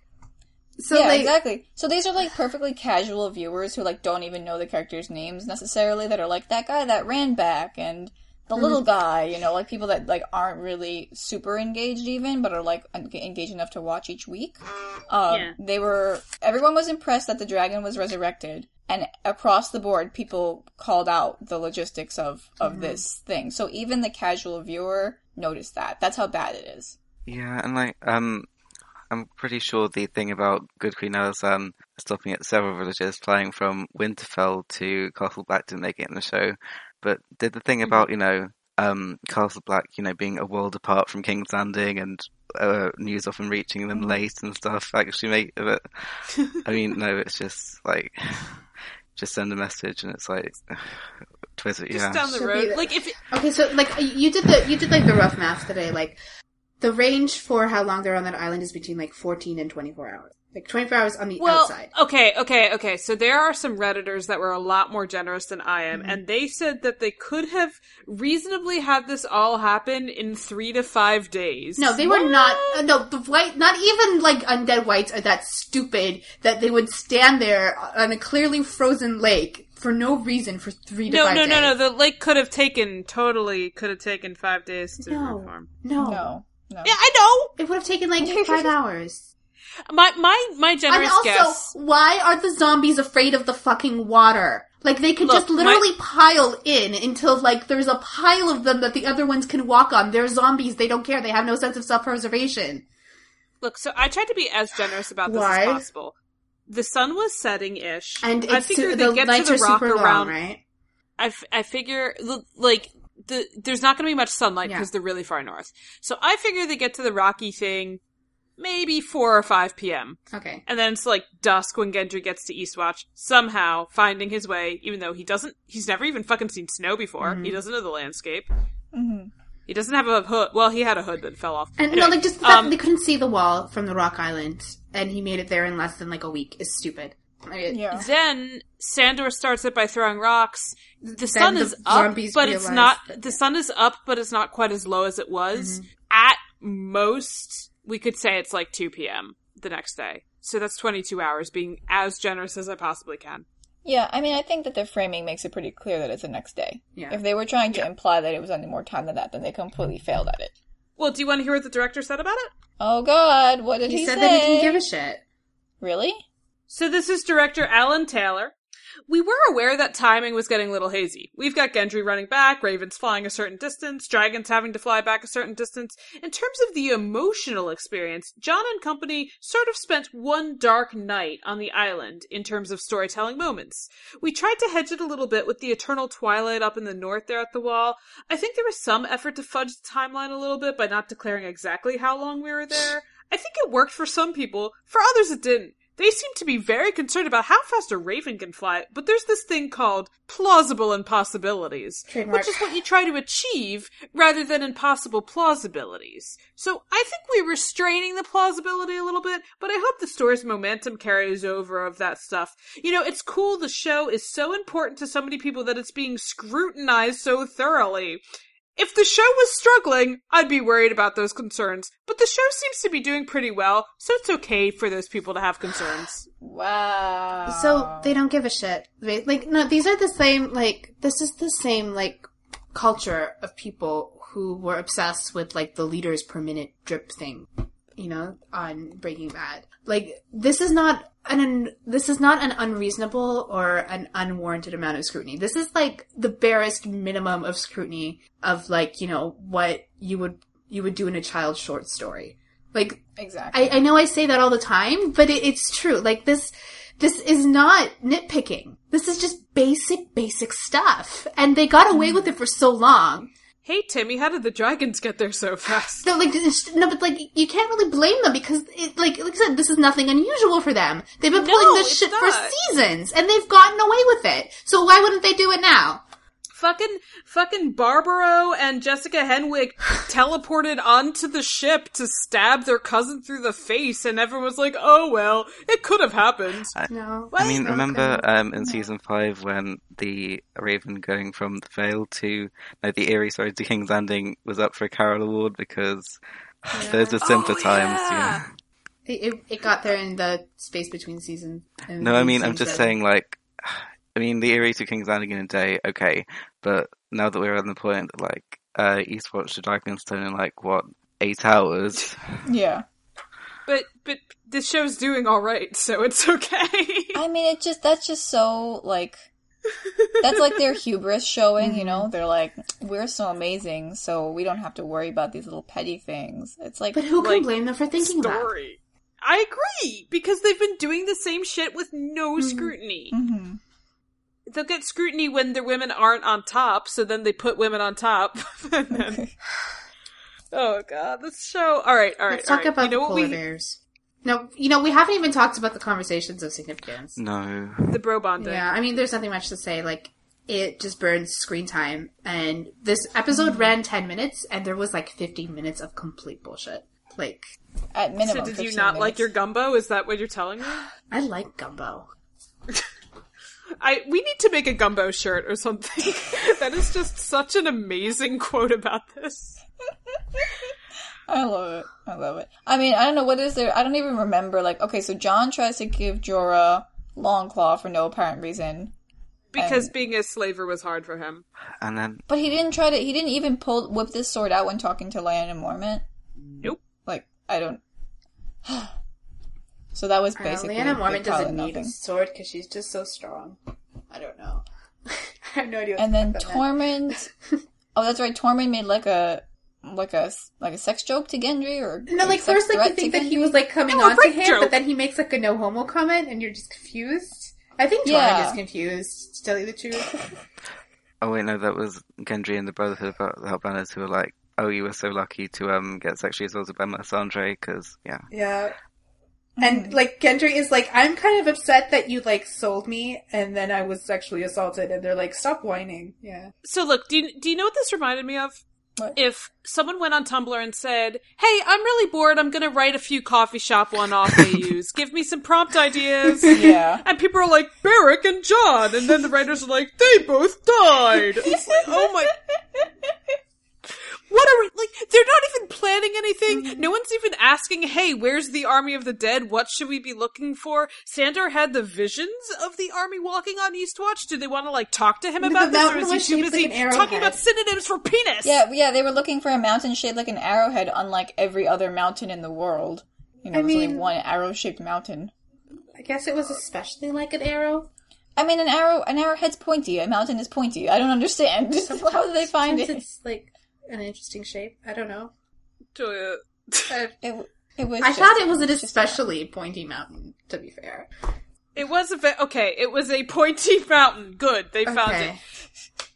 So yeah, like, exactly. So these are like perfectly casual viewers who like don't even know the characters' names necessarily. That are like that guy that ran back and the Mm-hmm. little guy. You know, like people that like aren't really super engaged even, but are like engaged enough to watch each week. Um, Yeah. They were. Everyone was impressed that the dragon was resurrected, and across the board, people called out the logistics of of Mm-hmm. this thing. So even the casual viewer noticed that. That's how bad it is. Yeah, and like, um, I'm pretty sure the thing about Good Queen Alysanne stopping at several villages flying from Winterfell to Castle Black didn't make it in the show, but did the thing about, you know, um, Castle Black, you know, being a world apart from King's Landing and uh, news often reaching them late and stuff actually make of it. I mean, no, it's just like, just send a message and it's like, Twitter, Just yeah. down the road. Like, if Okay, so like you did the you did like the rough math today. Like the range for how long they're on that island is between like fourteen and twenty four hours. Like twenty four hours on the Well, outside. okay, okay, okay. So there are some redditors that were a lot more generous than I am, Mm-hmm. and they said that they could have reasonably had this all happen in three to five days. No, they were not. Uh, no, the wight. Not even like undead wights are that stupid that they would stand there on a clearly frozen lake for no reason for three to No, five no, days. no, no. The lake could have taken totally could have taken five days to No. reform. no, No, no. Yeah, I know. It would have taken like five hours. My my my generous And also, guess. why are the zombies afraid of the fucking water? Like they could Look, just literally pile in until like there's a pile of them that the other ones can walk on. They're zombies. They don't care. They have no sense of self-preservation. Look, so I tried to be as generous about this Why? as possible. The sun was setting ish, And I figure the they get to the rock around. long, right? I, f- I figure like the there's not going to be much sunlight Yeah. because they're really far north. So I figure they get to the rocky thing maybe four or five p.m. Okay. And then it's like dusk when Gendry gets to Eastwatch, somehow finding his way, even though he doesn't, he's never even fucking seen snow before. Mm-hmm. He doesn't know the landscape. hmm He doesn't have a hood. Well, he had a hood that fell off. And Anyway, no, like just the fact um, that they couldn't see the wall from the rock island, and he made it there in less than like a week is stupid. Like, Yeah. Then Sandor starts it by throwing rocks. The Then sun the is up, but it's not. that- The sun is up, but it's not quite as low as it was. Mm-hmm. At most, we could say it's like two p.m. the next day. So that's twenty-two hours. Being as generous as I possibly can. Yeah, I mean, I think that the framing makes it pretty clear that it's the next day. Yeah. If they were trying to imply that it was any more time than that, then they completely failed at it. Well, do you want to hear what the director said about it? Oh God, what did he, say? he said say? that he didn't give a shit. Really? So this is director Alan Taylor. We were aware that timing was getting a little hazy. We've got Gendry running back, Ravens flying a certain distance, dragons having to fly back a certain distance. In terms of the emotional experience, Jon and company sort of spent one dark night on the island in terms of storytelling moments. We tried to hedge it a little bit with the eternal twilight up in the north there at the wall. I think there was some effort to fudge the timeline a little bit by not declaring exactly how long we were there. I think it worked for some people, for others it didn't. They seem to be very concerned about how fast a raven can fly, but there's this thing called plausible impossibilities, Trademark. which is what you try to achieve rather than impossible plausibilities. So I think we're restraining the plausibility a little bit, but I hope the story's momentum carries over of that stuff. You know, it's cool the show is so important to so many people that it's being scrutinized so thoroughly. If the show was struggling, I'd be worried about those concerns. But the show seems to be doing pretty well, so it's okay for those people to have concerns. Wow. So they don't give a shit. They, like, no, these are the same, like, this is the same, like, culture of people who were obsessed with, like, the liters per minute drip thing, you know, on Breaking Bad. Like, this is not an, this is not an unreasonable or an unwarranted amount of scrutiny. This is, like, the barest minimum of scrutiny of, like, you know, what you would, you would do in a child short story. Like, exactly. I, I know I say that all the time, but it, it's true. Like this, this is not nitpicking. This is just basic, basic stuff. And they got away mm-hmm. with it for so long. Hey Timmy, how did the dragons get there so fast? No, like, no, but like, you can't really blame them because, it, like, like I said, this is nothing unusual for them. They've been pulling this shit for seasons, and they've gotten away with it. So why wouldn't they do it now? Fucking, fucking Barbaro and Jessica Henwick teleported onto the ship to stab their cousin through the face, and everyone was like, "Oh well, it could have happened." I, No. I mean, Okay. remember um, in season five when the Raven going from the Vale to no, the Eyrie, sorry, to King's Landing was up for a Carol Award because those were simpler Oh, times. yeah. Yeah. It, it, it got there in the space between seasons. No, I mean, I'm just seven. saying, like, I mean, the Eyrie to King's Landing in a day, okay, but now that we're at the point that, like, uh, Eastwatch to Dragonstone in, like, what, eight hours? yeah. But but this show's doing all right, so it's okay. I mean, it just that's just so like that's like their hubris showing. You know, they're like, we're so amazing, so we don't have to worry about these little petty things. It's like, But who can like, blame them for thinking that? Story. I agree because they've been doing the same shit with no scrutiny. Mhm. They'll get scrutiny when their women aren't on top, so then they put women on top. and then, oh god, this show. All right, all right. Let's all talk right. about you know the what polar we bears. No, you know, we haven't even talked about the conversations of significance. No. the bro bonding. Yeah, I mean, there's nothing much to say. Like, it just burns screen time. And this episode ran 10 minutes, and there was like 15 minutes of complete bullshit. Like, at minimum. So did you 15 not like your gumbo? Is that what you're telling me? I like gumbo. I we need to make a gumbo shirt or something. that is just such an amazing quote about this. I love it. I love it. I mean, I don't know what is there. I don't even remember. Like, okay, so Jon tries to give Jorah Longclaw for no apparent reason, Because And- being a slaver was hard for him. And then, but he didn't try to. He didn't even pull whip this sword out when talking to Lyanna Mormont. Nope. Like, I don't. So that was Uh, basically Lyanna a Mormont doesn't of need a sword because she's just so strong. I don't know. I have no idea. What And then fuck that meant. Tormund. oh, that's right. Tormund made like a like a like a sex joke to Gendry, or No, or like first, like you threat think to that he was like coming No, on to him, joke. but then he makes like a no homo comment, and you're just confused. I think Tormund Yeah. is confused. To tell you the truth, Oh wait, no, that was Gendry and the Brotherhood of the Halbanners who were like, "Oh, you were so lucky to um get sexually assaulted by Melisandre," because yeah, yeah. Mm. And like Gendry is like, I'm kind of upset that you like sold me, and then I was sexually assaulted, and they're like, stop whining. Yeah. So look, do you, do you know what this reminded me of? What? If someone went on Tumblr and said, "Hey, I'm really bored. I'm going to write a few coffee shop one-off AUs. Give me some prompt ideas." Yeah. And people are like, Beric and Jon. And then the writers are like, they both died. It's like, oh my. What are we, like, they're not even planning anything. Mm-hmm. No one's even asking, hey, where's the army of the dead? What should we be looking for? Sandor had the visions of the army walking on Eastwatch. Do they want to, like, talk to him The about this? Or mountain is he too shaped busy like an arrowhead. talking about synonyms for penis? Yeah, yeah, they were looking for a mountain shaped like an arrowhead, unlike every other mountain in the world. You know, I there's only one arrow shaped mountain. I guess it was especially like an arrow. I mean, an arrow, an arrowhead's pointy. A mountain is pointy. I don't understand. How did they find it? It's like an interesting shape. I don't know. Julia. Uh, It, it was. I just- thought it was an just- especially pointy mountain. To be fair. It was a ve- okay. It was a pointy mountain. Good, they found it.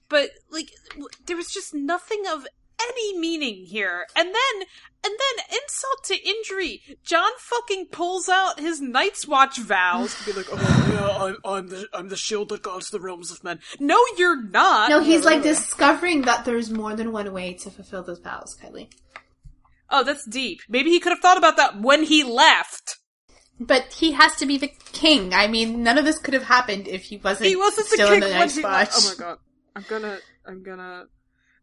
But like w- there was just nothing of any meaning here. And then and then insult to injury Jon fucking pulls out his night's watch vows to be like oh yeah i'm, I'm the i'm the shield that guards the realms of men. No you're not. No, he's like discovering that there's more than one way to fulfill those vows, Kylie. oh that's deep. Maybe he could have thought about that when he left. But he has to be the king. I mean, none of this could have happened if he wasn't, he wasn't the still king in the Night's Watch. oh my god. I'm gonna i'm gonna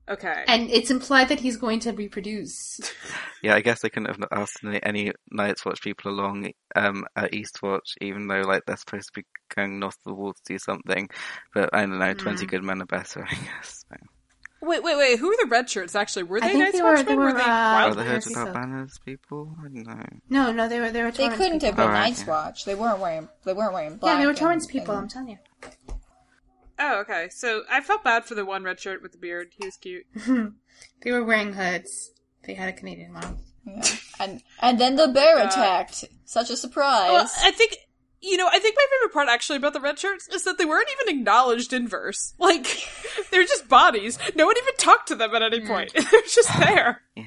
okay And it's implied that he's going to reproduce. yeah. I guess they couldn't have asked any, any Night's Watch people along um at Eastwatch, even though like they're supposed to be going north of the wall to do something. But I don't know, twenty good men are better, I guess. So. wait wait wait who are the red shirts actually were they think Night's they were- Watchmen? they were, they uh, Oh, wild the Wildfire Herd Without people. Banners people? I don't know. No, no, they were they were. They couldn't have people. been Alright, Night's yeah. Watch. They weren't wearing. They weren't wearing black. Yeah, they were and- Torrance people. I'm telling you. Oh, okay. So I felt bad for the one red shirt with the beard. He was cute. They were wearing hoods. They had a Canadian mom. yeah. And and then the bear God. attacked. Such a surprise. Well, I think you know. I think my favorite part actually about the red shirts is that they weren't even acknowledged in verse. Like they're just bodies. No one even talked to them at any mm. point. they're just there. Yeah.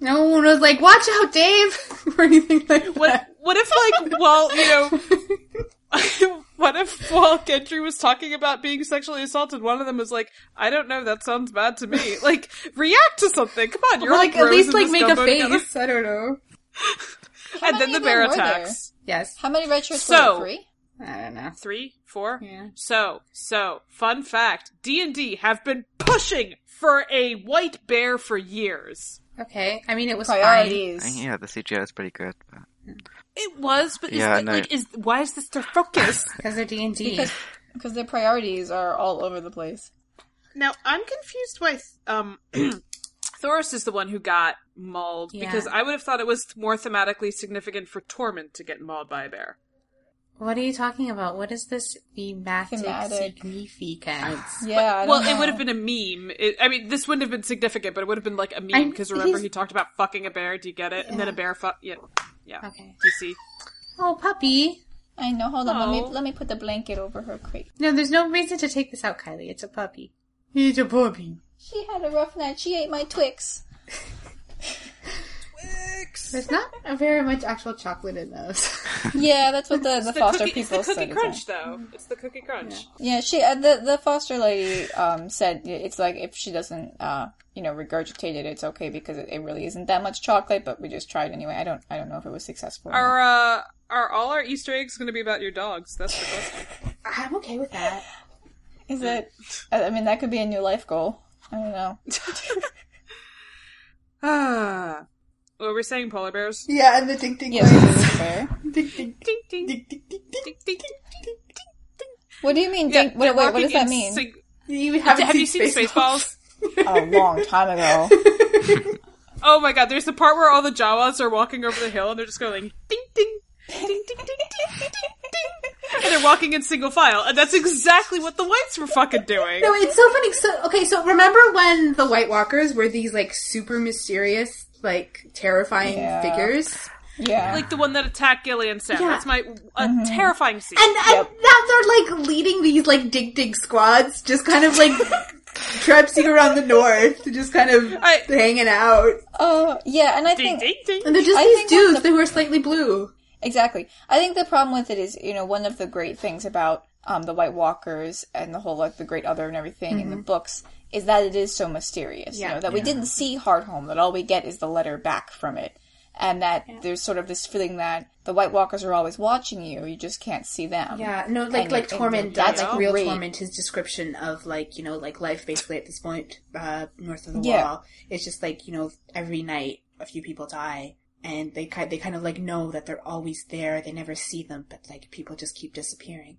No one was like, "Watch out, Dave," or anything like What? that. What if like well, you know. What if while Gendry was talking about being sexually assaulted, one of them was like, "I don't know, that sounds bad to me." Like, react to something. Come on, you're Or, like at least like make a face. together. I don't know. And then the bear them there? attacks. Yes. How many red shirts So- were there? Three. I don't know. Three, four. Yeah. So, so, fun fact, D&D have been pushing for a white bear for years. Okay. I mean, it was fine. Priorities. I- yeah, the CGI is pretty good. But... Hmm. It was, but is Yeah, I it, know. like, is, why is this their focus? because they're D and D. Because because their priorities are all over the place. now, I'm confused why, um, Thoros is the one who got mauled, Yeah. because I would have thought it was more thematically significant for Tormund to get mauled by a bear. What are you talking about? What is this thematic, Thematic. significance? Yeah. I well, don't it would have been a meme. It, I mean, this wouldn't have been significant, but it would have been like a meme, because remember he talked about fucking a bear, do you get it? And then a bear fuck, yeah, yeah. Okay. Do you see? Oh, puppy. I know. Hold on. Let Oh. me let me put the blanket over her crate. No, there's no reason to take this out, Kylie. It's a puppy. It's a puppy. She had a rough night. She ate my Twix. There's not very much actual chocolate in those. Yeah, that's what the, the the foster cookie, it's the cookie crunch, though. It's the cookie crunch. Yeah, she uh, the the foster lady um said it's like if she doesn't uh you know regurgitate it, it's okay because it, it really isn't that much chocolate. But we just tried anyway. I don't I don't know if it was successful. or. Are uh, are all our Easter eggs going to be about your dogs? That's the question. I'm okay with that. Is it? I I mean, that could be a new life goal. I don't know. Ah, what were we saying? Polar bears. Yeah, and the ding ding. Yes, it is fair. Ding ding Ding ding ding ding ding ding. ding ding. What do you mean? Yeah, Ding, wait, they're wait, what walking does that in mean? sync- You haven't Have you seen Spaceballs? a long time ago. Oh my god, there's the part where all the Jawas are walking over the hill and they're just going ding ding ding ding, ding, ding, ding, ding, ding. And they're walking in single file, and that's exactly what the wights were fucking doing. No, it's so funny. So okay, so remember when the White Walkers were these like super mysterious, like terrifying Yeah. figures? Yeah. Like the one that attacked Gilly and Sam. Yeah. That's my a terrifying scene. And, and now they're like leading these like dig dig squads, just kind of like traipsing around the north, to just kind of I- hanging out. Oh, yeah, and I ding, think ding, ding. And they're just I these dudes of the- who are slightly blue. Exactly. I think the problem with it is, you know, one of the great things about um, the White Walkers and the whole like the Great Other and everything in the books is that it is so mysterious. You know, that we didn't see Hardhome, that all we get is the letter back from it, and that there's sort of this feeling that the White Walkers are always watching you. You just can't see them. Yeah, no, like And- like and Tormund, that's like real great. Tormund, his description of like you know like life basically at this point uh, north of the Yeah. wall. It's just like you know every night a few people die, and they kind they kind of like know that they're always there. They never see them, but like people just keep disappearing,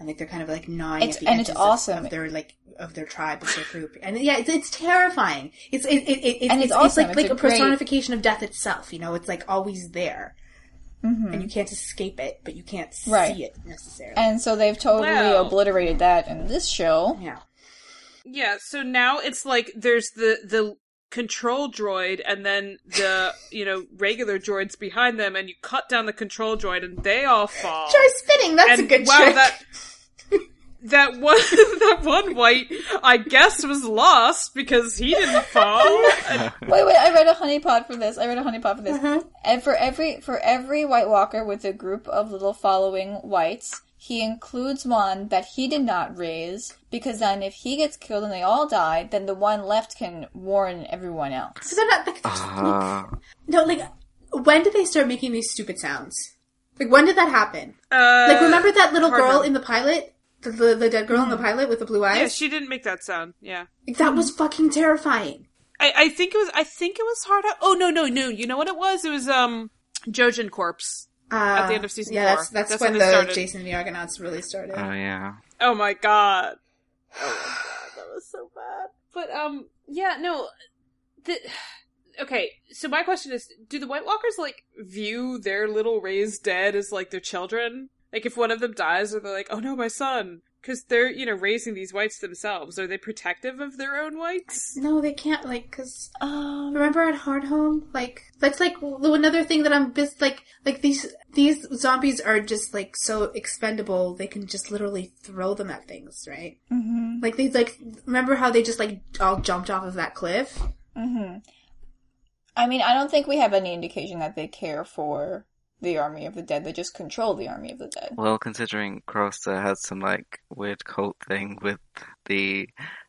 and like they're kind of like gnawing It's- at the and it's edges of- awesome. of, their like of their tribe, of their group, and yeah, it's, it's terrifying. It's it, it, it, And it's it's, awesome. like It's like a a great- personification of death itself. You know, it's like always there. And you can't escape it, but you can't see Mm-hmm. It necessarily. And so they've totally Well- obliterated that in this show. yeah. Yeah, so now it's like there's the the control droid and then the you know regular droids behind them and you cut down the control droid and they all fall. Try spinning. That's and a good wow, trick. that that one that one wight I guess was lost because he didn't fall. And- Wait, wait! I read a honeypot for this. I read a honeypot for this. Mm-hmm. And for every for every White Walker with a group of little following wights, he includes one that he did not raise because then if he gets killed and they all die, then the one left can warn everyone else. so they're not like, Ah, no, like when did they start making these stupid sounds? Like when did that happen? uh, Like remember that little girl no. in the pilot, the the, the dead girl in the pilot with the blue eyes? Yeah, she didn't make that sound. Yeah. Like, that was fucking terrifying. I, I think it was I think it was hard oh no no no you know what it was? It was um Jojen Corpse. Uh, At the end of season yeah, four. that's that's, That's when, when the. Jason and the Argonauts really started. oh yeah. Oh my god. Oh my god, that was so bad. But um yeah, no the Okay, so my question is do the White Walkers like view their little raised dead as like their children? Like if one of them dies are they like, "Oh no, my son." Cuz they're, you know, raising these wights themselves. Are they protective of their own wights? no, they can't like because Um, remember at Hardhome, like that's like another thing that I'm just like like these these zombies are just like so expendable. They can just literally throw them at things, right? mhm, Like they like remember how they just like all jumped off of that cliff? mhm. I mean, I don't think we have any indication that they care for the army of the dead. They just control the army of the dead. Well, considering Craster had some like weird cult thing with the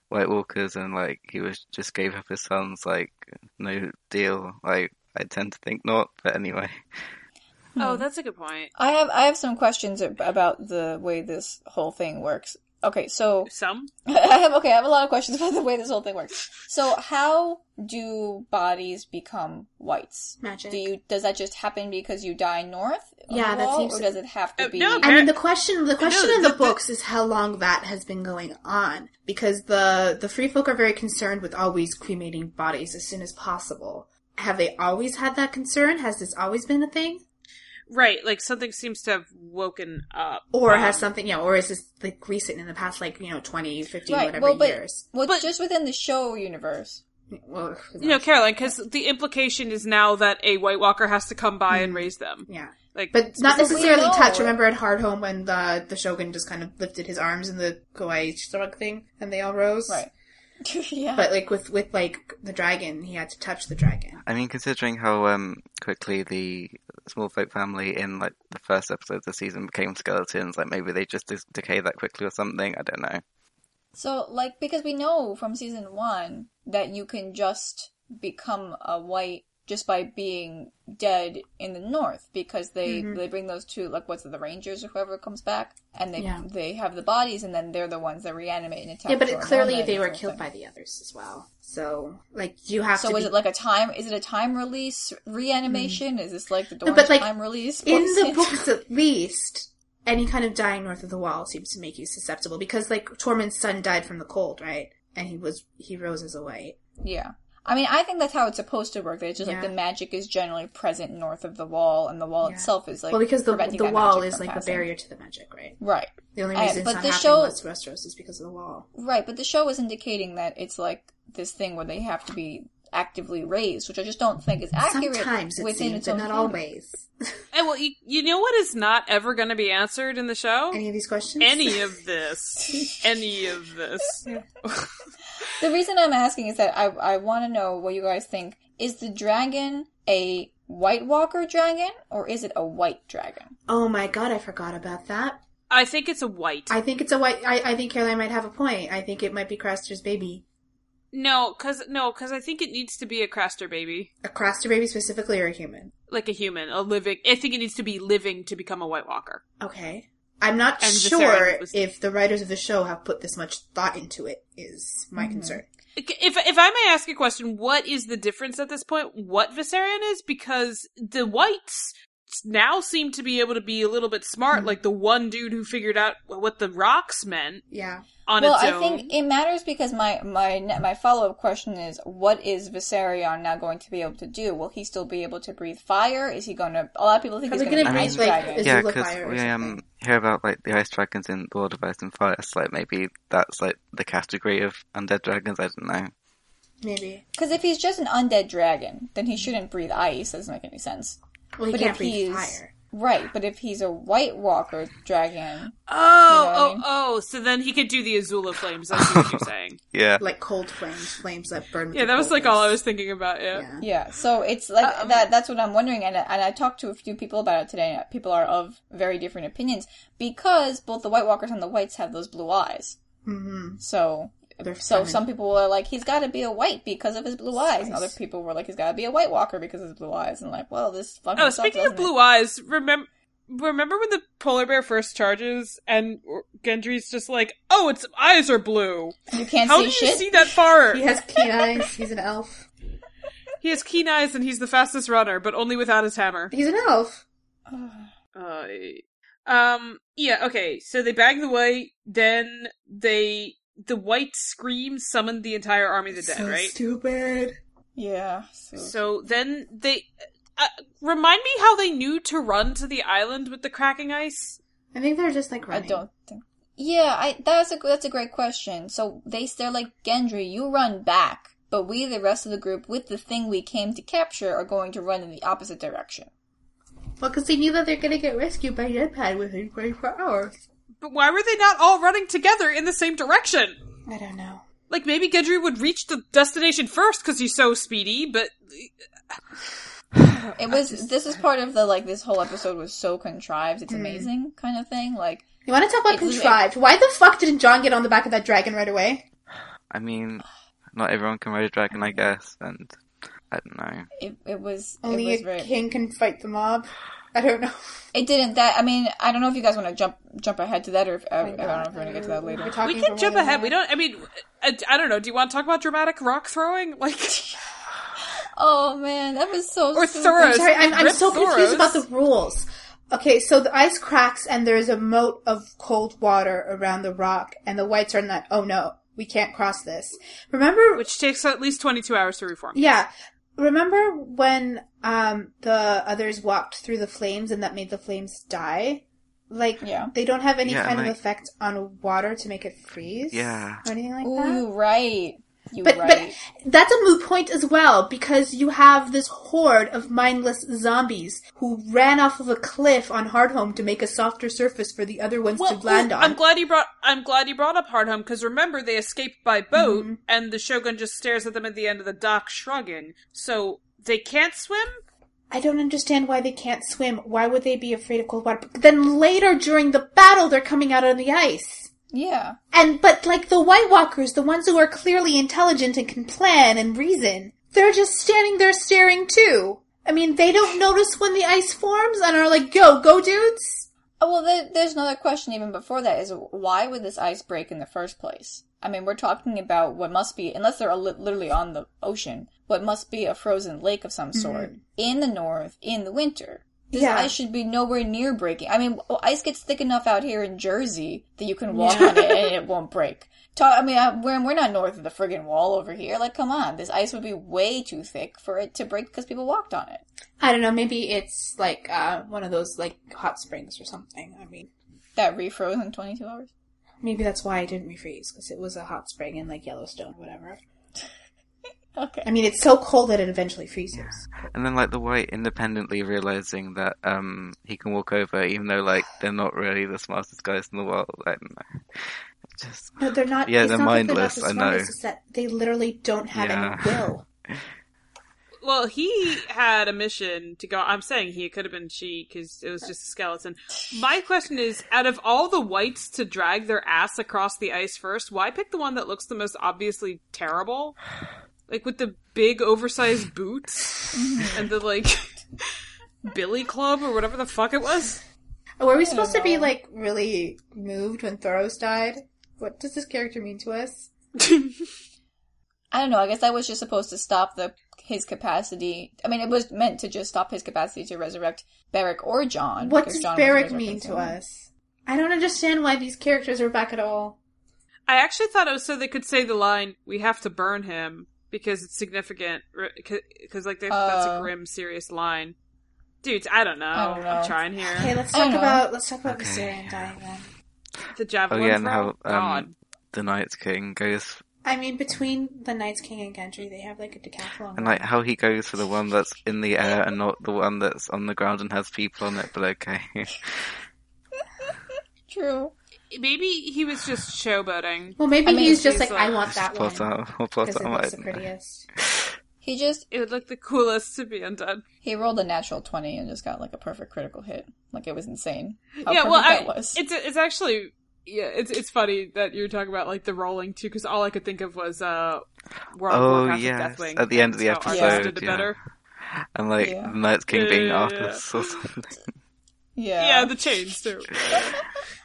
White Walkers, and like he was just gave up his sons, like no deal. Like I tend to think not, but anyway. Oh, hmm. that's a good point. I have I have some questions about the way this whole thing works. Okay, so Some? I have okay, I have a lot of questions about the way this whole thing works. So, how do bodies become wights? Magic. Do you does that just happen because you die north? Yeah, the that seems or does it have to Uh, be? no, I mean, the question the question No, in the, the- the- books is how long that has been going on because the the free folk are very concerned with always cremating bodies as soon as possible. Have they always had that concern? Has this always been a thing, Right, like something seems to have woken up. or Um, has something, you know, or is this like recent in the past, like you know, 20, 50, right. whatever Well, but years? well, But- just within the show universe. Well, You know. Caroline, because the implication is now that a White Walker has to come by and raise them. yeah, Like, but not necessarily know- touch. Remember at Hardhome when the the shogun just kind of lifted his arms in the kawaii shrug thing, and they all rose, Right. yeah. But like with with like the dragon, he had to touch the dragon. I mean, considering how um quickly the small folk family in like the first episode of the season became skeletons, like maybe they just dis- decay that quickly or something. I don't know. So, like, because we know from season one that you can just become a wight just by being dead in the north because they mm-hmm. they bring those two like what's it the rangers or whoever comes back and they Yeah. they have the bodies and then they're the ones that reanimate and attack. Yeah, but it, clearly they were killed thing. by the others as well. So like you have So to. is be- it like a time? Is it a time release reanimation? Mm. Is this like the No, but, like, time release? in the books at least? Any kind of dying north of the wall seems to make you susceptible because like Tormund's son died from the cold, right? And he was he rose as a wight. Yeah. I mean, I think that's how it's supposed to work. That it's just like the magic is generally present north of the wall, and the wall Yeah. itself is like well, because the the wall is from like the barrier to the magic, right? Right, The only reason it's but not the happening show- in Westeros is because of the wall. right. But the show is indicating that it's like this thing where they have to be actively raised, which I just don't think is accurate Sometimes it within seems, its but own not canon. always. And well, you, you know what is not ever going to be answered in the show? Any of these questions? Any of this. Any of this. The reason I'm asking is that I I want to know what you guys think. Is the dragon a White Walker dragon or is it a wight dragon? Oh my god, I forgot about that. I think it's a wight. I think it's a wight. I, I think Caroline might have a point. I think it might be Craster's baby. No, cause no, cause I think it needs to be a Craster baby, A Craster baby specifically, or a human? like a human, a living. I think it needs to be living to become a White Walker. Okay. I'm not And sure was- if the writers of the show have put this much thought into it. Is my Mm-hmm. concern. If if I may ask a question, what is the difference at this point? What Viserion is? Because the wights now seem to be able to be a little bit smart, like the one dude who figured out what the rocks meant Yeah. on well, its I think it matters because my my my follow up question is, what is Viserion now going to be able to do? Will he still be able to breathe fire? Is he going to? A lot of people think Probably he's going to be breathe, ice like, dragon. Is yeah, because we um hear about like the ice dragons in the World of Ice and Fire. So like maybe that's like the category of undead dragons. I don't know. Maybe. Because if he's just an undead dragon, then he shouldn't breathe ice. Doesn't make any sense. Well, he But can't if breathe he's fire. right, but if he's a White Walker dragon, oh, You know what I oh, mean? oh! So then he could do the Azula flames. That's what you're saying. Yeah, Like cold flames, flames that burn. Yeah, that was like all I was thinking about. Yeah. Yeah. yeah. So it's like Um, that. That's what I'm wondering, and and I talked to a few people about it today. and People are of very different opinions because both the White Walkers and the Wights have those blue eyes. Mm-hmm. So. They're So stunning. some people were like, he's got to be a wight because of his blue eyes, and other people were like, he's got to be a White Walker because of his blue eyes, and like, well, this fucking. Oh, sucks, speaking of doesn't it? blue eyes, remember remember when the polar bear first charges and Gendry's just like, "Oh, its eyes are blue." you can't How see do you see that far? He has keen eyes. He's an elf. He has keen eyes and he's the fastest runner, but only without his hammer. He's an elf. Uh, um, yeah, okay. So they bag the wight, then they the wight scream summoned the entire army of the dead, so right? stupid. Yeah. So, So then they uh, remind me how they knew to run to the island with the cracking ice. I think they're just like running. I don't think. Yeah, I that's a that's a great question. So they they're like Gendry, you run back, but we, the rest of the group, with the thing we came to capture, are going to run in the opposite direction. Well, because they knew that they're gonna get rescued by Deadpad within 24 hours. But why were they not all running together in the same direction? I don't know. Like maybe Gendry would reach the destination first because he's so speedy, but It was this is part of the like this whole episode was so contrived, it's hmm. amazing kind of thing. Like You want to talk about It's- contrived? Why the fuck didn't Jon get on the back of that dragon right away? I mean, not everyone can ride a dragon, I guess, and I don't know. it it was Only it was a very king can fight the mob. I don't know. it didn't that I mean I don't know if you guys want to jump jump ahead to that or if uh, I don't know if we're gonna get to that later. We're we can jump ahead. that. We don't. I mean, I, I don't know. Do you want to talk about dramatic rock throwing, like, Oh man, that was so or stupid. Thoros? I'm sorry, I'm, I'm Rip so confused about the rules. Okay, so the ice cracks and there's a moat of cold water around the rock, and the wights are not. Oh no, we can't cross this. Remember? which takes at least twenty two hours to reform. yeah. Remember when um the others walked through the flames and that made the flames die? Like Yeah. they don't have any Yeah, kind like- of effect on water to make it freeze. Yeah. Or anything like Ooh, that. you right. You But right. but that's a moot point as well because you have this horde of mindless zombies who ran off of a cliff on Hardhome to make a softer surface for the other ones Well, to land on. I'm glad you brought. I'm glad you brought up Hardhome because remember they escaped by boat, Mm-hmm. and the Shogun just stares at them at the end of the dock, shrugging. So they can't swim. I don't understand why they can't swim. Why would they be afraid of cold water? But then later during the battle, they're coming out on the ice. Yeah. And but like the White Walkers, the ones who are clearly intelligent and can plan and reason, they're just standing there staring too. I mean, they don't notice when the ice forms and are like, "Go, go, dudes." Oh, well, there, there's another question even before that is why would this ice break in the first place? I mean, we're talking about what must be, unless they're li- literally on the ocean, what must be a frozen lake of some sort mm-hmm. in the north in the winter. This Yeah. ice should be nowhere near breaking. I mean, ice gets thick enough out here in Jersey that you can walk on it and it won't break. Ta- I mean, I- we're, we're not north of the friggin' wall over here. Like, come on. This ice would be way too thick for it to break because people walked on it. I don't know. Maybe it's like uh, one of those like hot springs or something. I mean, That refroze in 22 hours. maybe that's why it didn't refreeze because it was a hot spring in like Yellowstone, whatever. Okay. I mean, it's so cold that it eventually freezes. And then like the wight independently realizing that um he can walk over even though like they're not really the smartest guys in the world. I don't know. Just No, they're not. Yeah, it's they're not that mindless, They're I not the know. smartest, It's that they literally don't have Yeah. any will. Well, he had a mission to go. I'm saying he could have been she because it was just a skeleton. My question is: out of all the wights to drag their ass across the ice first, why pick the one that looks the most obviously terrible? Like with the big oversized boots and the like billy club or whatever the fuck it was. Were we supposed to be like really moved when Thoros died? What does this character mean to us? I don't know. I guess that was just supposed to stop the his capacity. I mean, it was meant to just stop his capacity to resurrect Beric or Jon. What does Jon was Beric mean to someone. us? I don't understand why these characters are back at all. I actually thought it was so they could say the line "We have to burn him" because it's significant. Because like they, that's a Oh. grim, serious line. Dudes, I don't know. I don't I'm trying here. Okay, let's talk about let's talk about Okay. Viserion dying then. The oh javelin yeah, and how um God. the Night King goes I mean, between the Night's King and Gendry, they have like a decathlon. and like how he goes for the one that's in the air and not the one that's on the ground and has people on it. But okay, True. Maybe he was just showboating. well, maybe I mean, he's just he's like, I want that one plot out, or plot because it looks the prettiest. He just It would look the coolest to be undone. he rolled a natural twenty and just got like a perfect critical hit. Like it was insane. How yeah, perfect well, that I, was. it's it's actually yeah, it's it's funny that you're talking about like the rolling too, because all I could think of was uh, World Oh, Warcraft yes, Deathwing. at the end of the episode, Arthas yeah. better. And like Yeah. the Night King being Yeah, yeah, or something. yeah. Yeah, the chains too.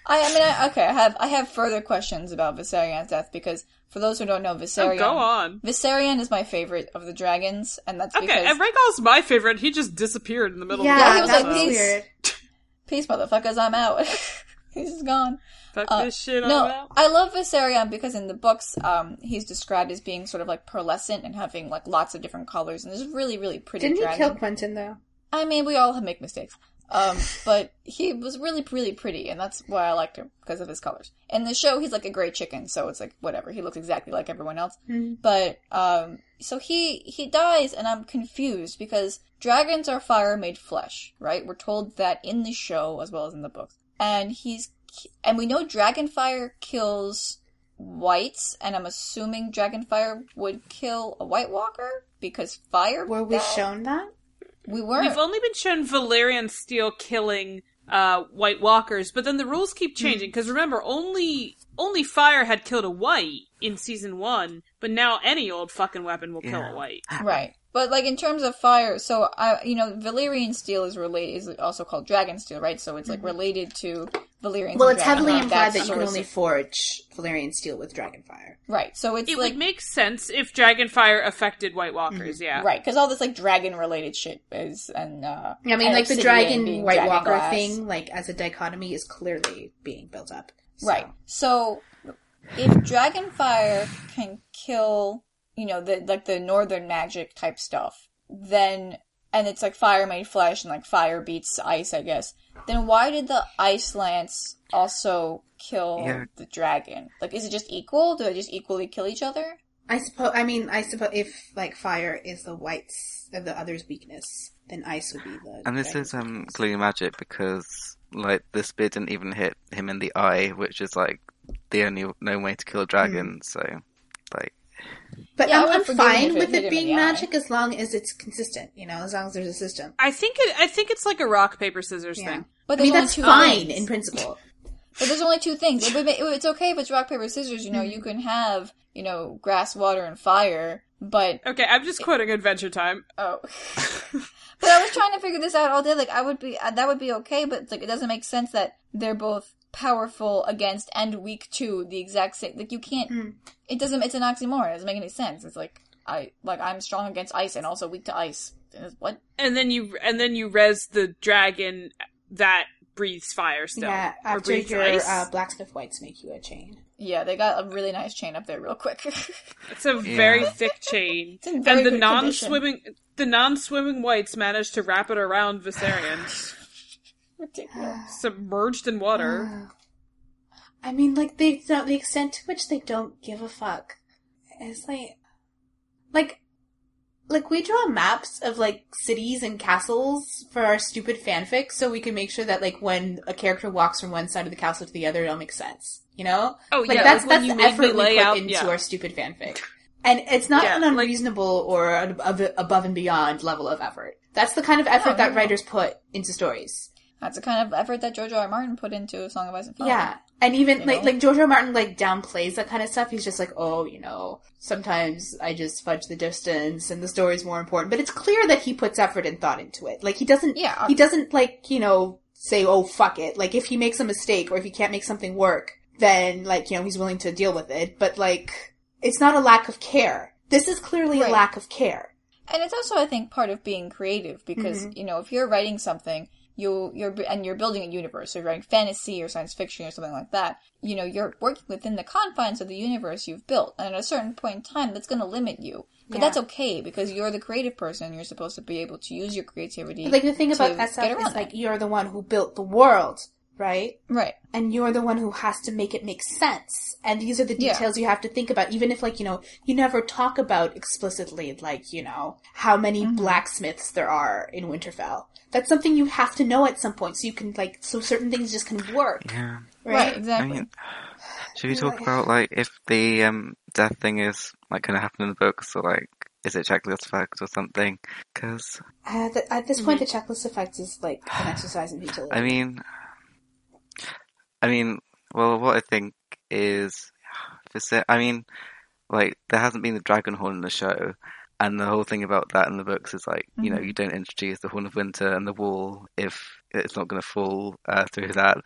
I, I mean, I, okay. I have I have further questions about Viserion's death because for those who don't know, Oh, Viserion. go on. Viserion is my favorite of the dragons, and that's Okay, because and Rhaegal's my favorite. He just disappeared in the middle Yeah, of the he was like, was "Peace." weird. peace, motherfuckers, I'm out. He's just gone. Fuck Uh, this shit No, out. I love Viserion because in the books, um, he's described as being sort of like pearlescent and having like lots of different colors, and there's really, really pretty Didn't he kill Quentyn though? I mean, we all make mistakes. Um, but he was really, really pretty, and that's why I liked him because of his colors. In the show, he's like a gray chicken, so it's like whatever. He looks exactly like everyone else. Mhm. But um, so he he dies, and I'm confused because dragons are fire made flesh, right? We're told that in the show as well as in the books, and he's and we know dragon fire kills wights, and I'm assuming dragon fire would kill a White Walker because fire. Were we that- shown that? We weren't. We've only been shown Valyrian Steel killing uh, White Walkers, but then the rules keep Hmm. changing. Because remember, only only fire had killed a wight in season one, but now any old fucking weapon will kill Yeah. a wight. Right. But like in terms of fire, so I, you know, Valyrian steel is related is also called dragon steel, right? So it's like related to Valyrian. Mm-hmm. Well, it's heavily Dragonheart. implied That's that you can sort of- only forge Valyrian steel with Dragonfire. right. So it's It like would make sense if Dragonfire affected White Walkers, yeah. right because all this like dragon related shit is and uh, I mean, like the dragon being White dragon Walker glass. thing, like as a dichotomy, is clearly being built up. So- Right. So if Dragonfire can kill, you know, the like the northern magic type stuff, then and it's like fire made flesh and like fire beats ice, I guess. Then why did the ice lance also kill Yeah. the dragon? Like is it just equal? Do they just equally kill each other? I suppose. I mean, I suppose if like fire is the whites of the other's weakness, then ice would be the. And this is um weakness. glue magic because like the spear didn't even hit him in the eye, which is like the only known way to kill a dragon. So like But Yeah, I I'm, I'm fine if it with it being the eye. magic as long as it's consistent. You know, as long as there's a system. I think it. I think it's like a rock paper scissors Yeah. thing. But I mean, that's fine things. in principle. But there's only two things. It would, ma- it would- it's okay if it's rock paper scissors. You know, Mm-hmm. you can have you know grass, water, and fire. But Okay, I'm just quoting Adventure Time. Oh. but I was trying to figure this out all day. Like, I would be, uh, that would be okay, but it's like, it doesn't make sense that they're both powerful against and weak to the exact same. Like, you can't, Mm. it doesn't, it's an oxymoron. It doesn't make any sense. It's like, I, like, I'm strong against ice and also weak to ice. what? And then you and then you res the dragon that breathes fire still. yeah, after breathes your ice. uh, blacksmith wights make you a chain. Yeah, they got a really nice chain up there real quick. It's a very thick chain. It's in very and the non-swimming the non-swimming wights managed to wrap it around Viserion, Ridiculous. submerged in water. I mean, like they don't, the extent to which they don't give a fuck is like, like, like we draw maps of like cities and castles for our stupid fanfic, so we can make sure that like when a character walks from one side of the castle to the other, it'll make sense. You know? Oh, like yeah, that's like when that's you the effort we put into yeah. our stupid fanfic, and it's not Yeah, an like- unreasonable or an above, above and beyond level of effort. That's the kind of effort that writers put into stories. That's the kind of effort that George R. R. Martin put into A Song of Ice and Fire. Yeah. And even You like know? like George R. R. Martin like downplays that kind of stuff. He's just like, oh, you know, sometimes I just fudge the distance and the story's more important. But it's clear that he puts effort and thought into it. Like he doesn't Yeah. he doesn't like, you know, say, Oh fuck it. Like if he makes a mistake or if he can't make something work, then like, you know, he's willing to deal with it. But like it's not a lack of care. This is clearly a lack of care. And it's also, I think, part of being creative because mm-hmm. you know if you're writing something, you you're and you're building a universe, so you're writing fantasy or science fiction or something like that. You know, you're working within the confines of the universe you've built, and at a certain point in time, that's going to limit you. But Yeah. that's okay because you're the creative person. You're supposed to be able to use your creativity. Like the thing about to that stuff get is like that. you're the one who built the world, right? right. and you're the one who has to make it make sense. And these are the Yeah. details you have to think about, even if like, you know, you never talk about explicitly, like, you know, how many Mm-hmm. blacksmiths there are in Winterfell. That's something you have to know at some point, so you can, like, so certain things just can work, Yeah. Right. right? I exactly. mean, should we talk about like if the um death thing is like going to happen in the books or like is it checklist effect or something? Because Uh, at this point, the checklist effect is, like, an exercise in futility. I mean, I mean, well, what I think is, I mean, like there hasn't been the dragon horn in the show, and the whole thing about that in the books is like, you know, you don't introduce the horn of winter and the wall if it's not going to fall uh, through that,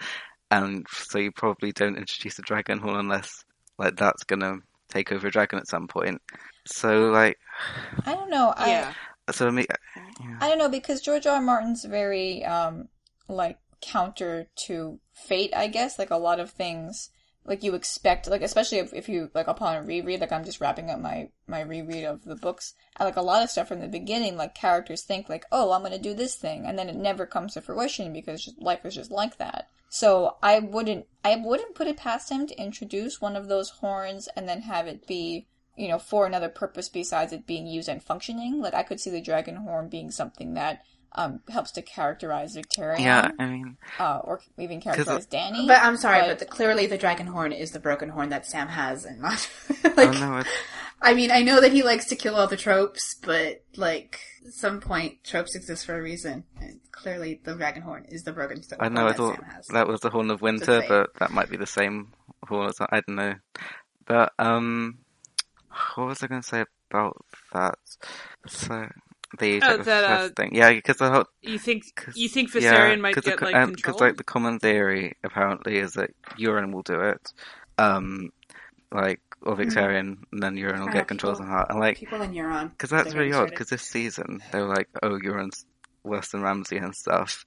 and so you probably don't introduce the dragon horn unless like that's going to take over a dragon at some point. So like, I don't know. I, Yeah. so I mean, I don't know because George R. R. Martin's very um like counter to fate, I guess. Like a lot of things like you expect like especially if, if you like upon a reread, like I'm just wrapping up my my reread of the books. And like a lot of stuff from the beginning, like characters think like, Oh, I'm gonna do this thing and then it never comes to fruition because just, life is just like that. So I wouldn't I wouldn't put it past him to introduce one of those horns and then have it be you know, for another purpose besides it being used and functioning. Like I could see the dragon horn being something that um, helps to characterize Victarion, yeah, I mean, uh, or even characterize Dany. But I'm sorry, but- but, the, clearly the dragon horn is the broken horn that Sam has, and not oh like. no, I mean, I know that he likes to kill all the tropes, but like, at some point, tropes exist for a reason. And clearly, the dragon horn is the broken horn I know. I thought that was the Horn of Winter, but that might be the same horn. As, I don't know. But um, what was I going to say about that? So the Oh, that, uh, thing, yeah, because the whole You think 'Cause- you think Viserion yeah, might 'cause the get co- like um, control? like the common theory apparently is that Euron will do it. Um, like or Victarion, and then Euron will get control people- heart. And like People in Euron. because that's They're really odd. Because this season they were like, "Oh, Euron's worse than Ramsay and stuff."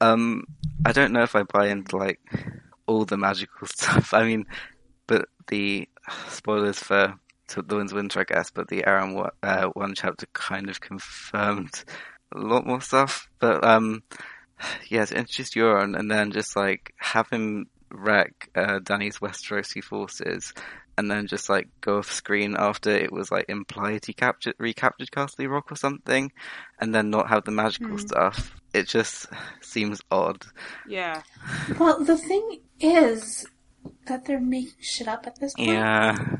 Um, I don't know if I buy into like all the magical stuff. I mean, but the spoilers for to the Winds of Winter, I guess. But the Aeron one, uh, one chapter kind of confirmed a lot more stuff. But um, yes, introduce Euron and then just like have him wreck uh, Dany's Westerosi forces and then just like go off screen after it was like implied he captured recaptured Casterly Rock or something, and then not have the magical stuff. It just seems odd. yeah. Well, the thing is that they're making shit up at this point. Yeah,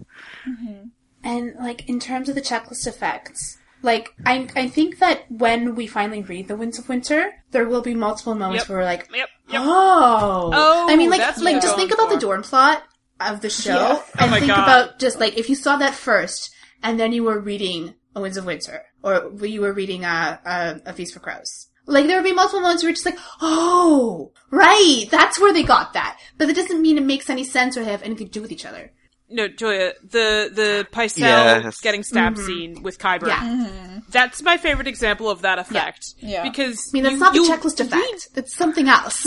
And like in terms of the checklist effects, like I I think that when we finally read the Winds of Winter, there will be multiple moments Yep. where we're like, Yep. Yep. oh, Oh, I mean, like like just think about the for. Dorne plot of the show, Yeah. and Oh think God. about just like if you saw that first, and then you were reading A Winds of Winter, or you were reading a a, a Feast for Crows. Like there would be multiple moments where you're just like, oh, right, that's where they got that. But that doesn't mean it makes any sense or they have anything to do with each other. No, Julia, the the Pycelle Yes. getting stabbed mm-hmm. scene with Qyburn. Yeah. Mm-hmm. That's my favorite example of that effect. Yeah. Because I mean, that's you- not the you checklist read- effect. It's something else.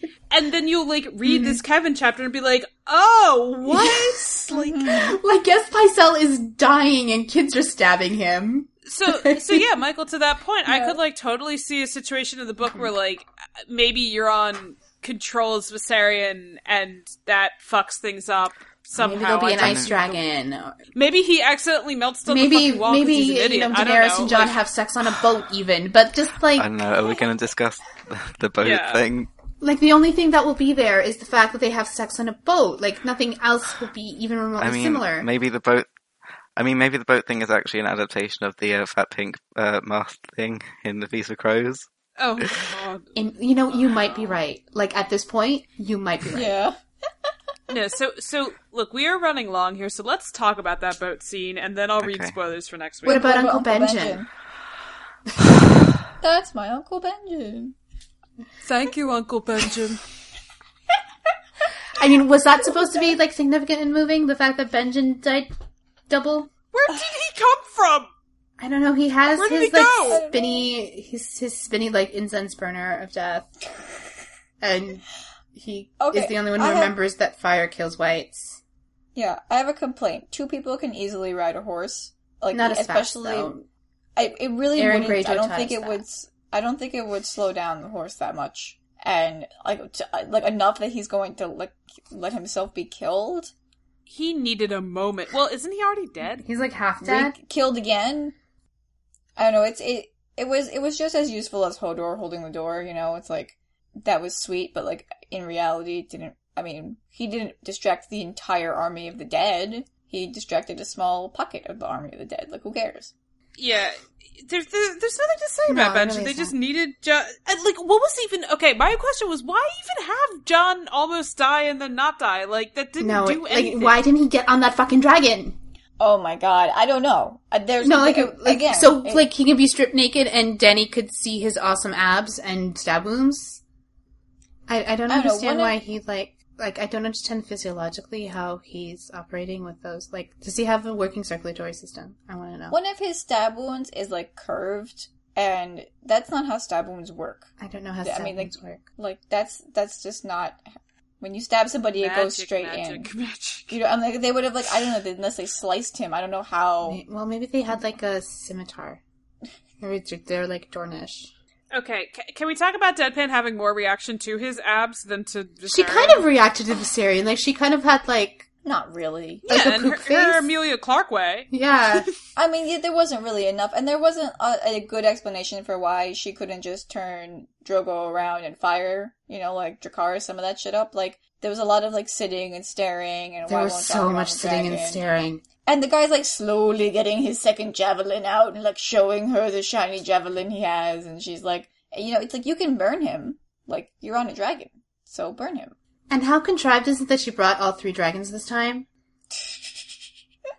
and then you'll like read Mm-hmm. this Kevan chapter and be like, "Oh, what?" like mm-hmm. like, yes, Pycelle is dying and kids are stabbing him. so so yeah, Michael. To that point, I could like totally see a situation in the book where like maybe Euron control as Viserion and that fucks things up somehow. Maybe there'll be an ice dragon. Maybe he accidentally melts down Maybe, the fucking wall 'cause maybe he's an idiot. you know, I don't Daenerys know. and Jon like- have sex on a boat, even. But just like, I don't know. Are we going to discuss the boat Yeah. thing? like the only thing that will be there is the fact that they have sex on a boat. Like nothing else will be even remotely I mean, similar. maybe the boat. I mean, maybe the boat thing is actually an adaptation of the uh, fat pink uh, mast thing in the Feast of Crows. Oh god. And you know, you might be right. Like at this point, you might be right. Yeah. No, so so look, we are running long here, so let's talk about that boat scene, and then I'll read spoilers for next week. What about What Uncle about Benjen? That's my Uncle Benjen. Thank you, Uncle Benjen. I mean, was that supposed to be like significant in moving? The fact that Benjen died double? Where did he come from? I don't know. He has Where his he like go? spinny, his his spinny like incense burner of death, and he Okay, is the only one who I have- remembers that fire kills wights. Yeah, I have a complaint. Two people can easily ride a horse. Like Not as fast especially though. I, it really Aaron wouldn't. I don't think it that. would. s- I don't think it would slow down the horse that much, and like to, uh, like enough that he's going to like let himself be killed, He needed a moment. Well, isn't he already dead? He's like half Re- dead. killed again. I don't know. It's it. It was it was just as useful as Hodor holding the door. You know, it's like that was sweet, but like in reality, didn't. I mean, he didn't distract the entire army of the dead. He distracted a small pocket of the army of the dead. Like, who cares? Yeah. There's, there's, there's nothing to say No, about it Benjen. really they just isn't. needed Jon. Like, what was even okay? My question was, why even have Jon almost die and then not die? Like, that didn't No, do like anything. why didn't he get on that fucking dragon? Oh my god, I don't know. Uh, There's No, like, it- like again, so, it- like he can be stripped naked, and Dany could see his awesome abs and stab wounds. I, I don't I don't know, understand why of- he like like I don't understand physiologically how he's operating with those. Like, does he have a working circulatory system? I want to know. one of his stab wounds is like curved, and that's not how stab wounds work. I don't know how I stab mean, like- wounds work. Like that's that's just not. When you stab somebody, it goes straight magic, in. Magic. You know, I'm like they would have like I don't know unless they sliced him. I don't know how. Well, maybe they had like a scimitar. Maybe they're- they're like Dornish. Okay, ca- can we talk about Deadpan having more reaction to his abs than to She kind of reacted to the Viserion. Like she kind of had like Not really. like yeah, a poop her, face. her Emilia Clarke way. yeah. I mean, yeah, there wasn't really enough, and there wasn't a, a good explanation for why she couldn't just turn Drogo around and fire. You know, like Dracarys, some of that shit up. Like there was a lot of like sitting and staring, and There why was won't so much on the sitting and staring. And the guy's like slowly getting his second javelin out and like showing her the shiny javelin he has, and she's like, you know, it's like you can burn him. Like you're on a dragon, so burn him. And how contrived is it that she brought all three dragons this time?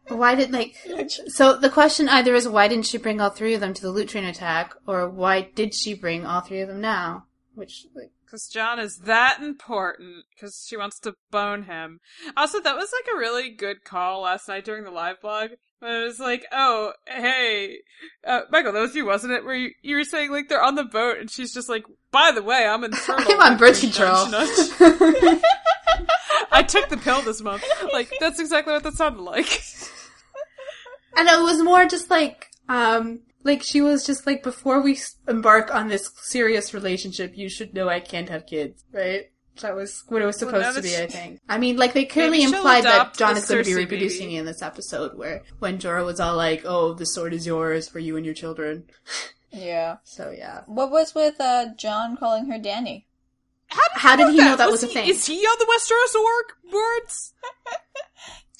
Why did like so the question either is why didn't she bring all three of them to the loot train attack, or why did she bring all three of them now? Which like Because Jon is that important. Because she wants to bone him. Also, that was like a really good call last night during the live blog. When it was like, oh, hey, uh, Michael, that was you, wasn't it? Where you, you were saying like they're on the boat, and she's just like, by the way, I'm in turtle. I'm on birth control. I took the pill this month. Like that's exactly what that sounded like. And it was more just like, um, like she was just like, before we embark on this serious relationship, you should know I can't have kids, right? That was what it was supposed now to be, she- I think. I mean, like they clearly implied that adopt Jon is going to be reproducing baby. in this episode, where when Jorah was all like, "Oh, the sword is yours for you and your children." Yeah. So yeah, What was with uh Jon calling her Dany? how did he know that was a he, thing? Is he on the Westeros.org boards?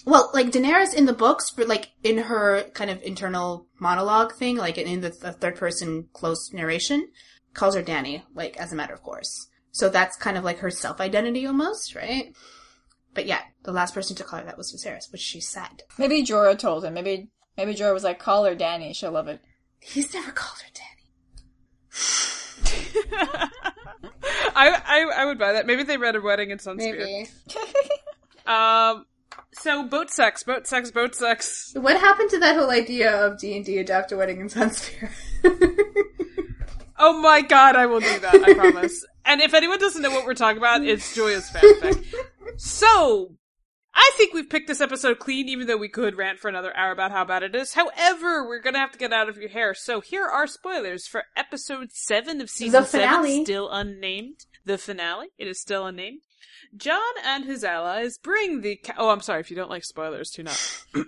Well, like Daenerys in the books, but like in her kind of internal monologue thing, like in the, the third person close narration, calls her Dany, like as a matter of course. So that's kind of like her self identity almost, right? But yeah, the last person to call her that was Viserys, which she said. Maybe Jorah told him. Maybe maybe Jorah was like, "Call her Dany. She'll love it." He's never called her Dany. I, I I would buy that. Maybe they read a wedding in Sunspear. Um, So boat sex, boat sex, boat sex. What happened to that whole idea of D and D adapt a wedding in Sunspear? Oh my god, I will do that, I promise. And if anyone doesn't know what we're talking about, it's Joya's fanfic. So, I think we've picked this episode clean, even though we could rant for another hour about how bad it is. However, we're gonna have to get out of your hair. So here are spoilers for episode 7 of season 7, still unnamed. The finale. It is still unnamed. Jon and his allies bring the. Ca- oh, I'm sorry if you don't like spoilers, tune out.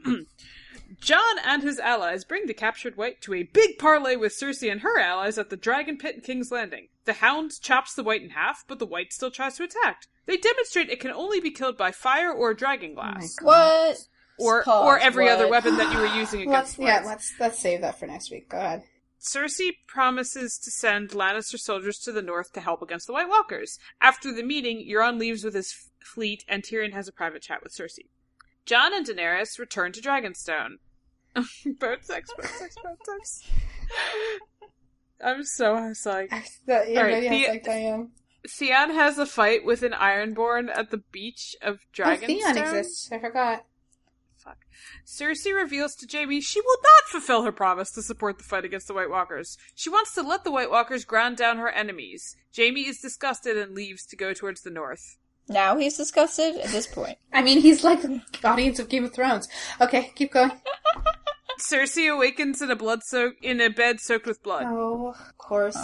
Jon and his allies bring the captured wight to a big parley with Cersei and her allies at the Dragon Pit in King's Landing. The hound chops the wight in half, but the wight still tries to attack. They demonstrate it can only be killed by fire or dragon glass, oh What? or Pause, or every other weapon that you were using let's against yeah, let's let's save that for next week. Go ahead. Cersei promises to send Lannister soldiers to the north to help against the White Walkers. After the meeting, Euron leaves with his f- fleet, and Tyrion has a private chat with Cersei. Jon and Daenerys return to Dragonstone. boat sex, boat sex, boat sex. I'm so psyched. That, yeah, right, the- like I am. Theon has a fight with an Ironborn at the beach of Oh, Dragonstone. Theon exists. I forgot. Fuck. Cersei reveals to Jaime she will not fulfill her promise to support the fight against the White Walkers. She wants to let the White Walkers ground down her enemies. Jaime is disgusted and leaves to go towards the north. Now he's disgusted at this point. I mean, he's like the audience of Game of Thrones. Okay, keep going. Cersei awakens in a blood soak in a bed soaked with blood. Oh, of course.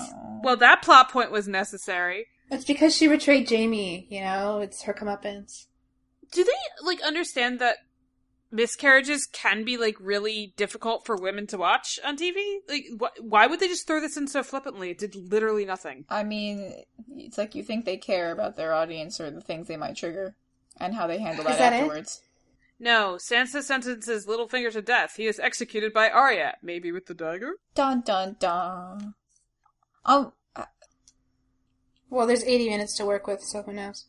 Well, that plot point was necessary. It's because she betrayed Jaime. You know, it's her comeuppance. Do they like understand that miscarriages can be like really difficult for women to watch on TV? Like, wh- why would they just throw this in so flippantly? It did literally nothing. I mean, it's like you think they care about their audience or the things they might trigger and how they handle Is that, that it? afterwards. No, Sansa sentences Littlefinger to death. He is executed by Arya, maybe with the dagger. Dun dun dun. Um, Well, there's 80 minutes to work with, so who knows?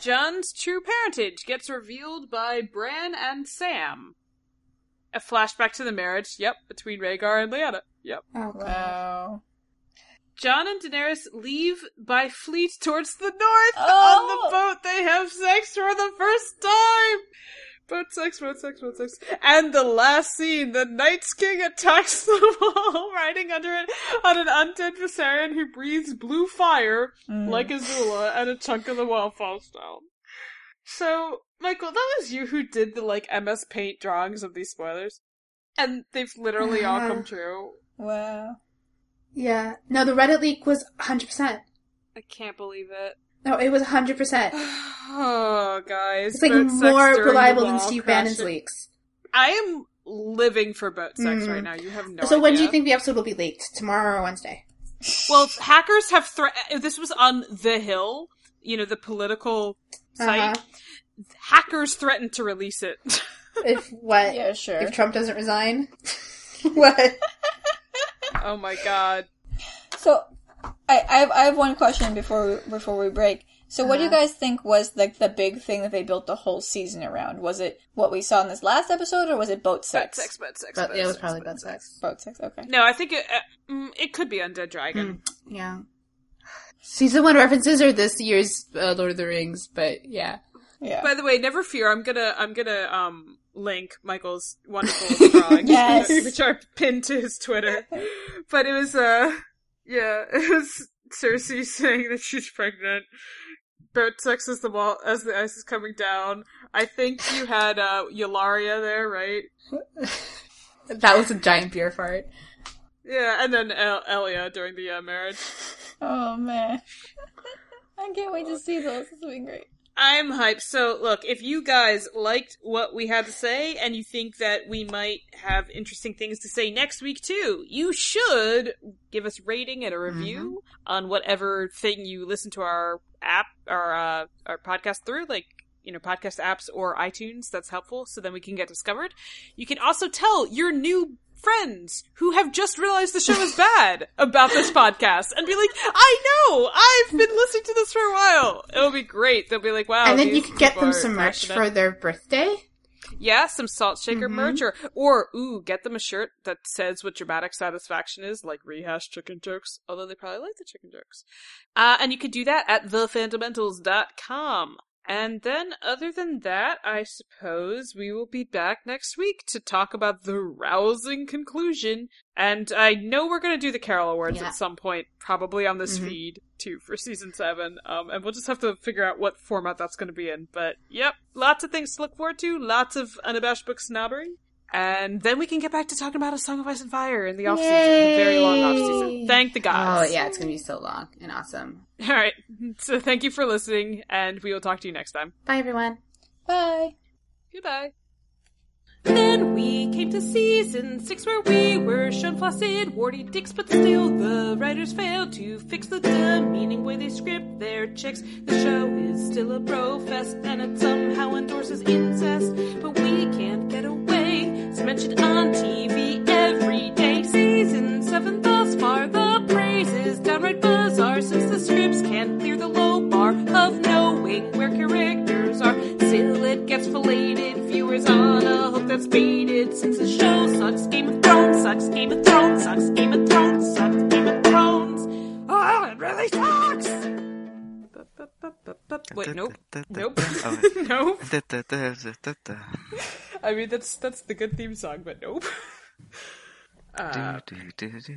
Jon's true parentage gets revealed by Bran and Sam. A flashback to the marriage, yep, between Rhaegar and Lyanna. Yep. Oh, wow. John and Daenerys leave by fleet towards the north. Oh! On the boat, they have sex for the first time. Boat sex, boat sex, boat sex. And the last scene, the Night's King attacks the wall, riding under it on an undead Viserion who breathes blue fire Mm. like Azula, and a chunk of the wall falls down. So, Michael, that was you who did the like MS Paint drawings of these spoilers, and they've literally all come true. Wow. Yeah. No, the Reddit leak was 100%. I can't believe it. No, it was 100%. Oh, guys. It's like more reliable than Steve crashing. Bannon's leaks. I am living for boat sex Mhm. right now. You have no so when do you think the episode will be leaked? Tomorrow or Wednesday? Well, hackers have threat. This was on The Hill, you know, the political site. Uh-huh. Hackers threatened to release it. If what? Yeah, sure. If Trump doesn't resign? what? oh my god. So, I, I have I have one question before we, before we break. So, what do you Uh-huh. guys think was like the big thing that they built the whole season around? Was it what we saw in this last episode, or was it boat Boat sex? sex, boat sex. But boat it was sex, probably boat bad sex. Boat sex. Okay. No, I think it, uh, mm, it could be Undead Dragon. Yeah. Season one references are this year's uh, Lord of the Rings, but yeah. Yeah. By the way, never fear. I'm gonna I'm gonna um link Michael's wonderful drawings, Yes. which are pinned to his Twitter. But it was uh yeah, it was Cersei saying that she's pregnant. Boat sex as the wall as the ice is coming down. I think you had uh Ellaria there, right? That was a giant beer fart. Yeah, and then El- Elia during the uh, marriage. oh man. I can't wait to see those. This will be great. I'm hyped. So, look, if you guys liked what we had to say and you think that we might have interesting things to say next week too, you should give us rating and a review on whatever thing you listen to our app or uh, our podcast through, like you know, podcast apps or iTunes. That's helpful, so then we can get discovered. You can also tell your new friends who have just realized the show is bad about this podcast and be like, I know, I've been listening to this for a while. It'll be great. They'll be like, wow. and then you can get them some merch for their birthday. Yeah, some salt shaker Mhm. merch or, or, ooh, get them a shirt that says what dramatic satisfaction is, like rehash chicken jokes, although they probably like the chicken jokes. Uh, and you can do that at thefandomentals.com. And then, other than that, I suppose we will be back next week to talk about the rousing conclusion. And I know we're going to do the Carol Awards Yeah. at some point, probably on this Mhm. feed too for season seven. Um, and we'll just have to figure out what format that's going to be in. But yep, lots of things to look forward to. Lots of unabashed book snobbery. And then we can get back to talking about A Song of Ice and Fire in the off season, the very long off season. Thank the gods. Oh yeah, it's gonna be so long and awesome. All right. So thank you for listening, and we will talk to you next time. Bye everyone. Bye. Goodbye. Then we came to season six where we were shown flaccid, warty dicks, but still the writers failed to fix the demeaning way they script their chicks. The show is still a bro fest and it somehow endorses incest, but we can't get away. Mentioned on TV every day. Season seven thus far, the praise is downright bizarre since the scripts can't clear the low bar of knowing where characters are. Still, it gets filleted. Viewers on a hook that's baited. Since the show sucks, Game of Thrones sucks, Game of Thrones sucks, Game of Thrones sucks, Game of Thrones. Oh, it really sucks. Wait, nope, nope, nope. I mean, that's that's the good theme song, but nope. Uh, do, do, do.